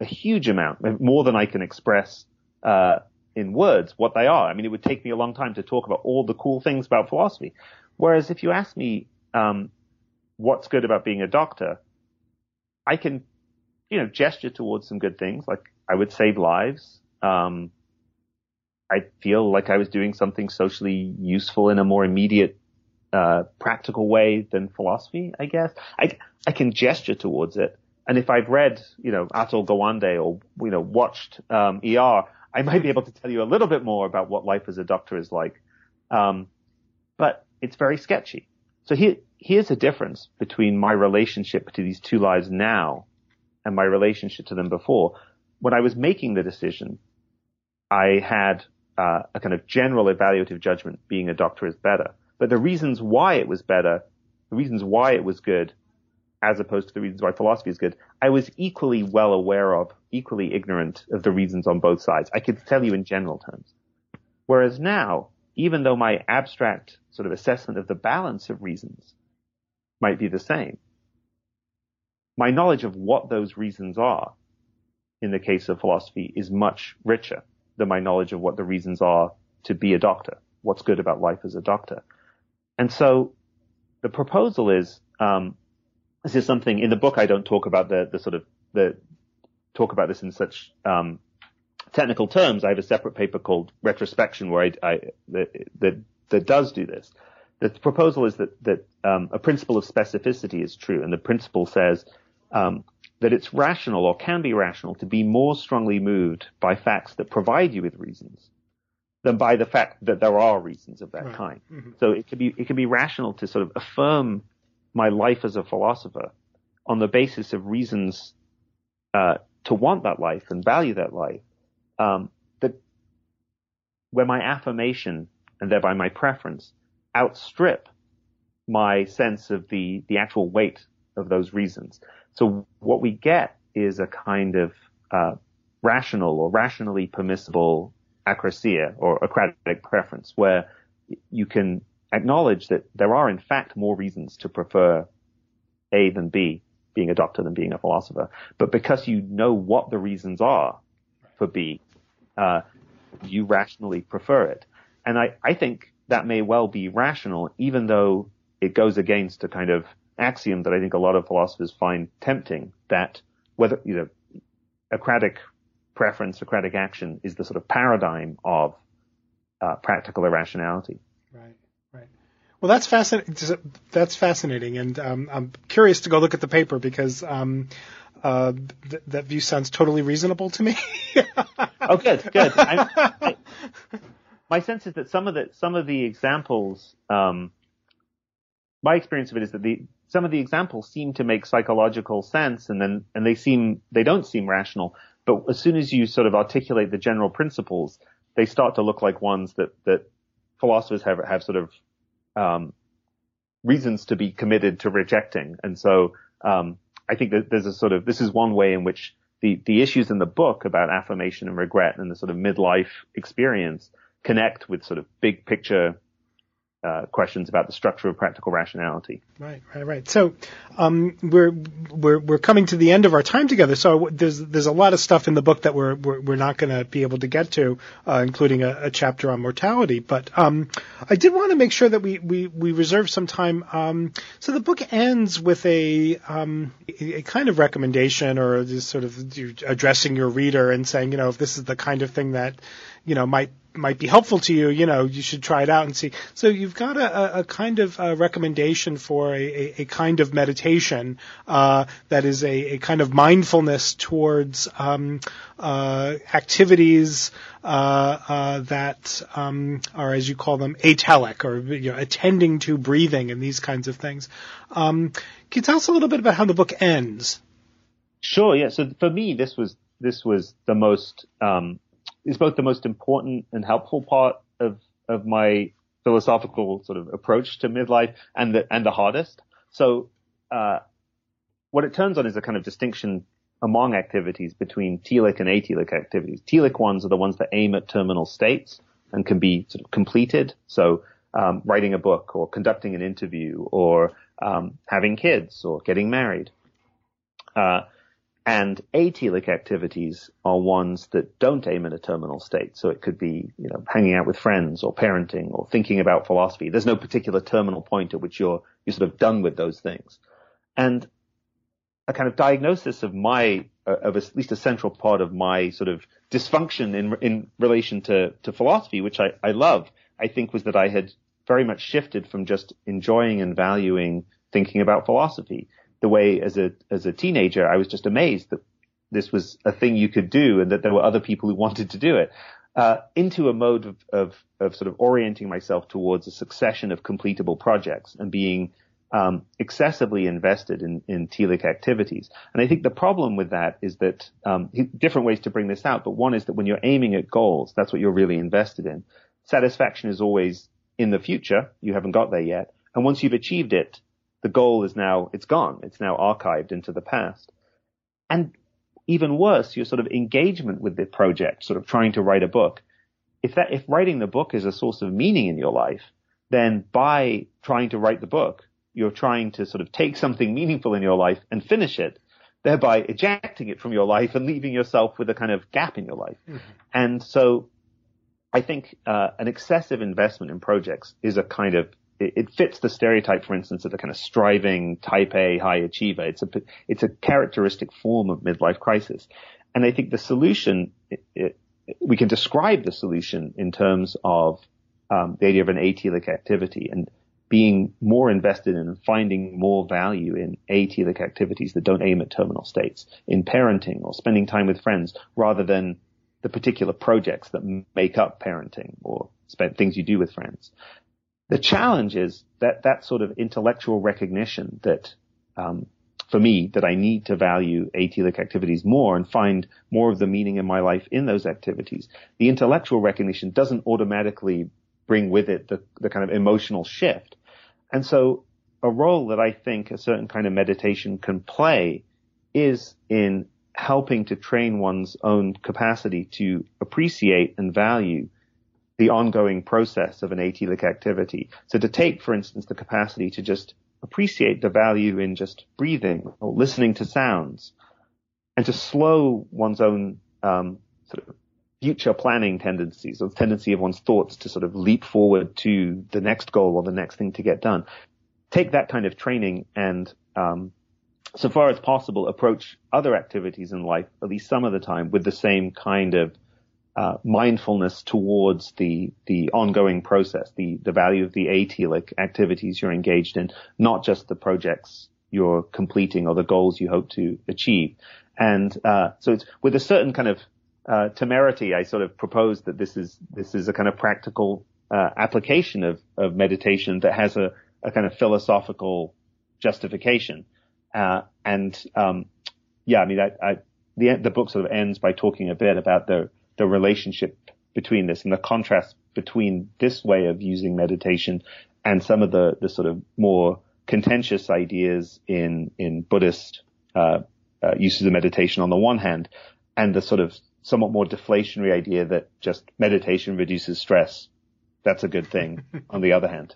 a huge amount, more than I can express uh, in words, what they are. I mean, it would take me a long time to talk about all the cool things about philosophy. Whereas if you ask me um, what's good about being a doctor, I can, you know, gesture towards some good things. Like I would save lives. Um, I feel like I was doing something socially useful in a more immediate uh, practical way than philosophy, I guess. I, I can gesture towards it. And if I've read, you know, Atul Gawande or, you know, watched, um, ER, I might be able to tell you a little bit more about what life as a doctor is like. Um, but it's very sketchy. So here, here's a difference between my relationship to these two lives now and my relationship to them before. When I was making the decision, I had uh, a kind of general evaluative judgment being a doctor is better. But the reasons why it was better, the reasons why it was good, as opposed to the reasons why philosophy is good, I was equally well aware of, equally ignorant of the reasons on both sides. I could tell you in general terms. Whereas now, even though my abstract sort of assessment of the balance of reasons might be the same, my knowledge of what those reasons are in the case of philosophy is much richer than my knowledge of what the reasons are to be a doctor, what's good about life as a doctor. And so the proposal is, um, this is something in the book I don't talk about the, the sort of the talk about this in such um, technical terms. I have a separate paper called Retrospection where I, I that, that, that does do this. The proposal is that that um, a principle of specificity is true, and the principle says um, that it's rational or can be rational to be more strongly moved by facts that provide you with reasons than by the fact that there are reasons of that right. kind. Mm-hmm. So it could be it could be rational to sort of affirm my life as a philosopher on the basis of reasons uh, to want that life and value that life. Um, that where my affirmation and thereby my preference outstrip my sense of the the actual weight of those reasons. So what we get is a kind of uh, rational or rationally permissible akrasia or akratic preference, where you can acknowledge that there are in fact more reasons to prefer A than B, being a doctor than being a philosopher. But because you know what the reasons are for B, uh, you rationally prefer it. And I, I think that may well be rational, even though it goes against a kind of axiom that I think a lot of philosophers find tempting, that whether, you know, akratic preference, akratic action is the sort of paradigm of uh, practical irrationality. Right, right. Well, that's fascinating. That's fascinating, and um, I'm curious to go look at the paper because um, uh, th- that view sounds totally reasonable to me. oh, good, good. I, [laughs] my sense is that some of the some of the examples, um, my experience of it is that the some of the examples seem to make psychological sense, and then and they seem they don't seem rational But as soon as you sort of articulate the general principles, they start to look like ones that, that philosophers have, have sort of, um, reasons to be committed to rejecting. And so, um, I think that there's a sort of, this is one way in which the, the issues in the book about affirmation and regret and the sort of midlife experience connect with sort of big picture uh, questions about the structure of practical rationality. Right, right, right. So um, we're we're we're coming to the end of our time together. So there's there's a lot of stuff in the book that we're we're, we're not going to be able to get to, uh, including a, a, chapter on mortality. But um, I did want to make sure that we we we reserve some time. Um, so the book ends with a um, a kind of recommendation or just sort of addressing your reader and saying, you know, if this is the kind of thing that you know might might be helpful to you, you know, you should try it out and see. So you've got a, a kind of a recommendation for a, a, a kind of meditation uh, that is a, a kind of mindfulness towards um, uh, activities uh, uh that um, are, as you call them, atelic or you know, attending to breathing and these kinds of things. Um, can you tell us a little bit about how the book ends? Sure. Yeah. So for me, this was this was the most um, is both the most important and helpful part of of my philosophical sort of approach to midlife and the and the hardest. So uh, what it turns on is a kind of distinction among activities between telic and atelic activities. Telic ones are the ones that aim at terminal states and can be sort of completed. So um, writing a book or conducting an interview or um, having kids or getting married. Uh, and atelic activities are ones that don't aim at a terminal state. So it could be, you know, hanging out with friends or parenting or thinking about philosophy. There's no particular terminal point at which you're, you're sort of done with those things. And a kind of diagnosis of my, uh, of at least a central part of my sort of dysfunction in, in relation to, to philosophy, which I, I love, I think was that I had very much shifted from just enjoying and valuing thinking about philosophy the way as a as a teenager I was just amazed that this was a thing you could do and that there were other people who [laughs] wanted to do it. Uh, into a mode of, of, of sort of orienting myself towards a succession of completable projects and being um, excessively invested in, in telic activities. And I think the problem with that is that um, different ways to bring this out, but one is that when you're aiming at goals, that's what you're really invested in. Satisfaction is always in the future. You haven't got there yet. And once you've achieved it, the goal is now, it's gone. It's now archived into the past. And even worse, your sort of engagement with the project, sort of trying to write a book. If that, if writing the book is a source of meaning in your life, then by trying to write the book, you're trying to sort of take something meaningful in your life and finish it, thereby ejecting it from your life and leaving yourself with a kind of gap in your life. Mm-hmm. And so I think uh, an excessive investment in projects is a kind of it, it fits the stereotype, for instance, of the kind of striving type A high achiever. It's a, it's a characteristic form of midlife crisis. And I think the solution, it, it, we can describe the solution in terms of um, the idea of an atelic activity and being more invested in finding more value in atelic activities that don't aim at terminal states, in parenting or spending time with friends, rather than the particular projects that make up parenting or spend things you do with friends. The challenge is that that sort of intellectual recognition that, um, for me, that I need to value atelic activities more and find more of the meaning in my life in those activities. The intellectual recognition doesn't automatically bring with it the, the kind of emotional shift. And so a role that I think a certain kind of meditation can play is in helping to train one's own capacity to appreciate and value the ongoing process of an atelic activity. So to take, for instance, the capacity to just appreciate the value in just breathing or listening to sounds and to slow one's own um, sort of future planning tendencies or the tendency of one's thoughts to sort of leap forward to the next goal or the next thing to get done. Take that kind of training and um, so far as possible approach other activities in life, at least some of the time, with the same kind of uh, mindfulness towards the the ongoing process, the the value of the atelic activities you're engaged in, not just the projects you're completing or the goals you hope to achieve. And uh, so it's with a certain kind of uh, temerity, I sort of propose that this is this is a kind of practical uh, application of of meditation that has a, a kind of philosophical justification. Uh, and um, yeah, I mean, I, I the the book sort of ends by talking a bit about the the relationship between this and the contrast between this way of using meditation and some of the the sort of more contentious ideas in in Buddhist uh, uh, uses of meditation on the one hand, and the sort of somewhat more deflationary idea that just meditation reduces stress. That's a good thing. on the other hand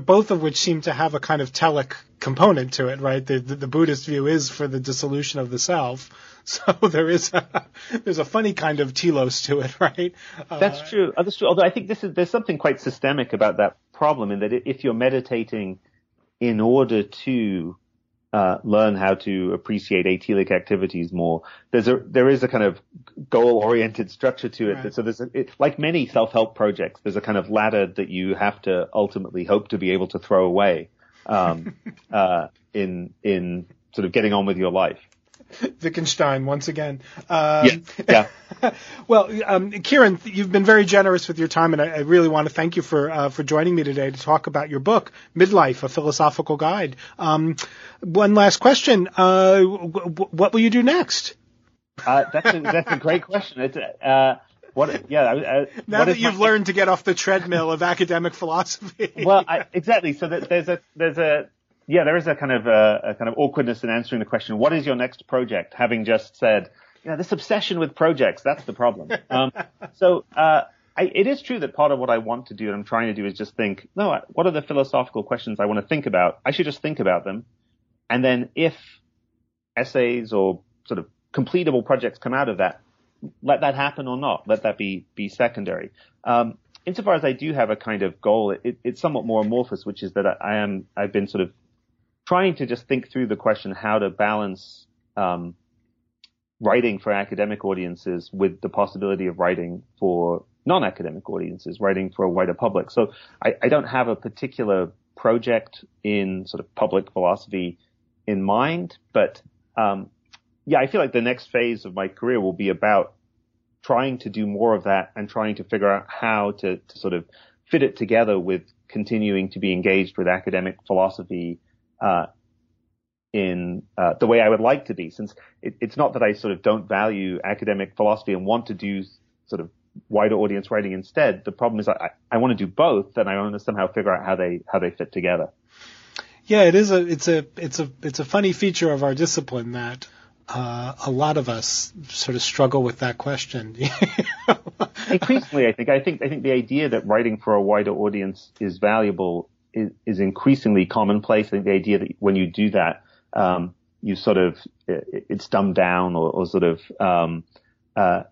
both of which seem to have a kind of telic component to it, right? The, the, the, Buddhist view is for the dissolution of the self. [laughs] So there is a, there's a funny kind of telos to it, [laughs] right? That's uh, true. That's true. Although I think this is, there's something quite systemic about that problem in that if you're meditating in order to uh, learn how to appreciate atelic activities more. There's a there is a kind of goal oriented structure to it. Right. So there's a, it, like many self help projects, there's a kind of ladder that you have to ultimately hope to be able to throw away um, [laughs] uh, in in sort of getting on with your life. Wittgenstein once again. Um, yeah. yeah. [laughs] well, um, Kieran, you've been very generous with your time, and I, I really want to thank you for uh, for joining me today to talk about your book, Midlife: A Philosophical Guide. Um, one last question: uh, w- w- What will you do next? Uh, that's a, that's a great question. It's, uh, what? Yeah. Uh, now that you've my, learned to get off the treadmill of academic philosophy. well, I, exactly. So there's a there's a yeah, there is a kind of uh, a kind of awkwardness in answering the question. What is your next project? Having just said, yeah, this obsession with projects, that's the problem. [laughs] Um, so uh, I, it is true that part of what I want to do and I'm trying to do is just think, no, what are the philosophical questions I want to think about? I should just think about them, and then if essays or sort of completable projects come out of that, let that happen or not. Let that be be secondary. Um, insofar as I do have a kind of goal, it, it's somewhat more amorphous, which is that I, I am I've been sort of trying to just think through the question how to balance um, writing for academic audiences with the possibility of writing for non-academic audiences, writing for a wider public. So I, I don't have a particular project in sort of public philosophy in mind, but um, yeah, I feel like the next phase of my career will be about trying to do more of that and trying to figure out how to, to sort of fit it together with continuing to be engaged with academic philosophy uh, in uh, the way I would like to be, since it, it's not that I sort of don't value academic philosophy and want to do sort of wider audience writing instead. The problem is I, I want to do both, and I want to somehow figure out how they how they fit together. Yeah, it is a it's a it's a it's a funny feature of our discipline that uh, a lot of us sort of struggle with that question. [laughs] Increasingly, I think I think I think the idea that writing for a wider audience is valuable is, is increasingly commonplace. I think the idea that when you do that, um, you sort of it's dumbed down or, or sort of um, uh,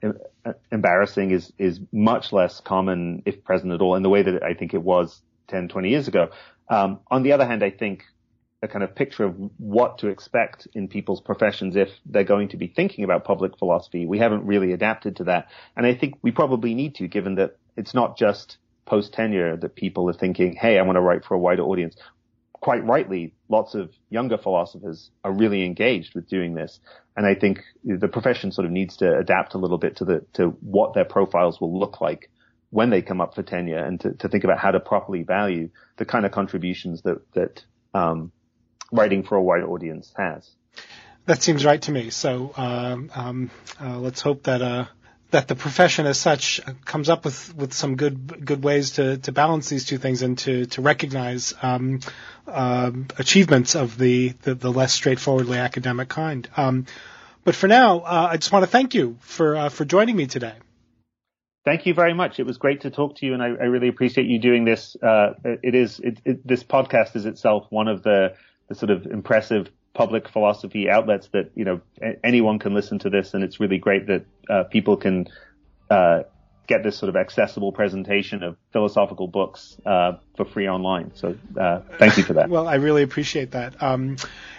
embarrassing is is much less common if present at all in the way that I think it was 10, 20 years ago. Um, on the other hand, I think a kind of picture of what to expect in people's professions if they're going to be thinking about public philosophy. We haven't really adapted to that. And I think we probably need to, given that it's not just post tenure that people are thinking, hey, I want to write for a wider audience. Quite rightly, lots of younger philosophers are really engaged with doing this. And I think the profession sort of needs to adapt a little bit to the, to what their profiles will look like when they come up for tenure and to, to think about how to properly value the kind of contributions that, that, um, writing for a wider audience has. That seems right to me. So, um, um, uh, let's hope that, uh, that the profession as such comes up with, with some good good ways to, to balance these two things and to to recognize um, uh, achievements of the, the, the less straightforwardly academic kind. Um, but for now, uh, I just want to thank you for uh, for joining me today. Thank you very much. It was great to talk to you, and I, I really appreciate you doing this. Uh, it is it, it, this podcast is itself one of the, the sort of impressive public philosophy outlets that you know anyone can listen to this, and it's really great that uh, people can uh, get this sort of accessible presentation of philosophical books uh, for free online. So uh, thank you for that. well, I really appreciate that, um,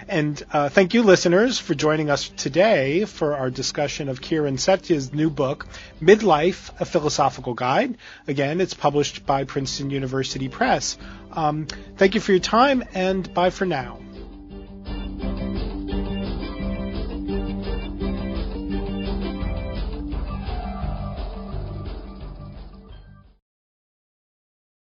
and uh, thank you, listeners, for joining us today for our discussion of Kieran Setiya's new book, Midlife: A Philosophical Guide. Again, it's published by Princeton University Press. Um, thank you for your time, and bye for now.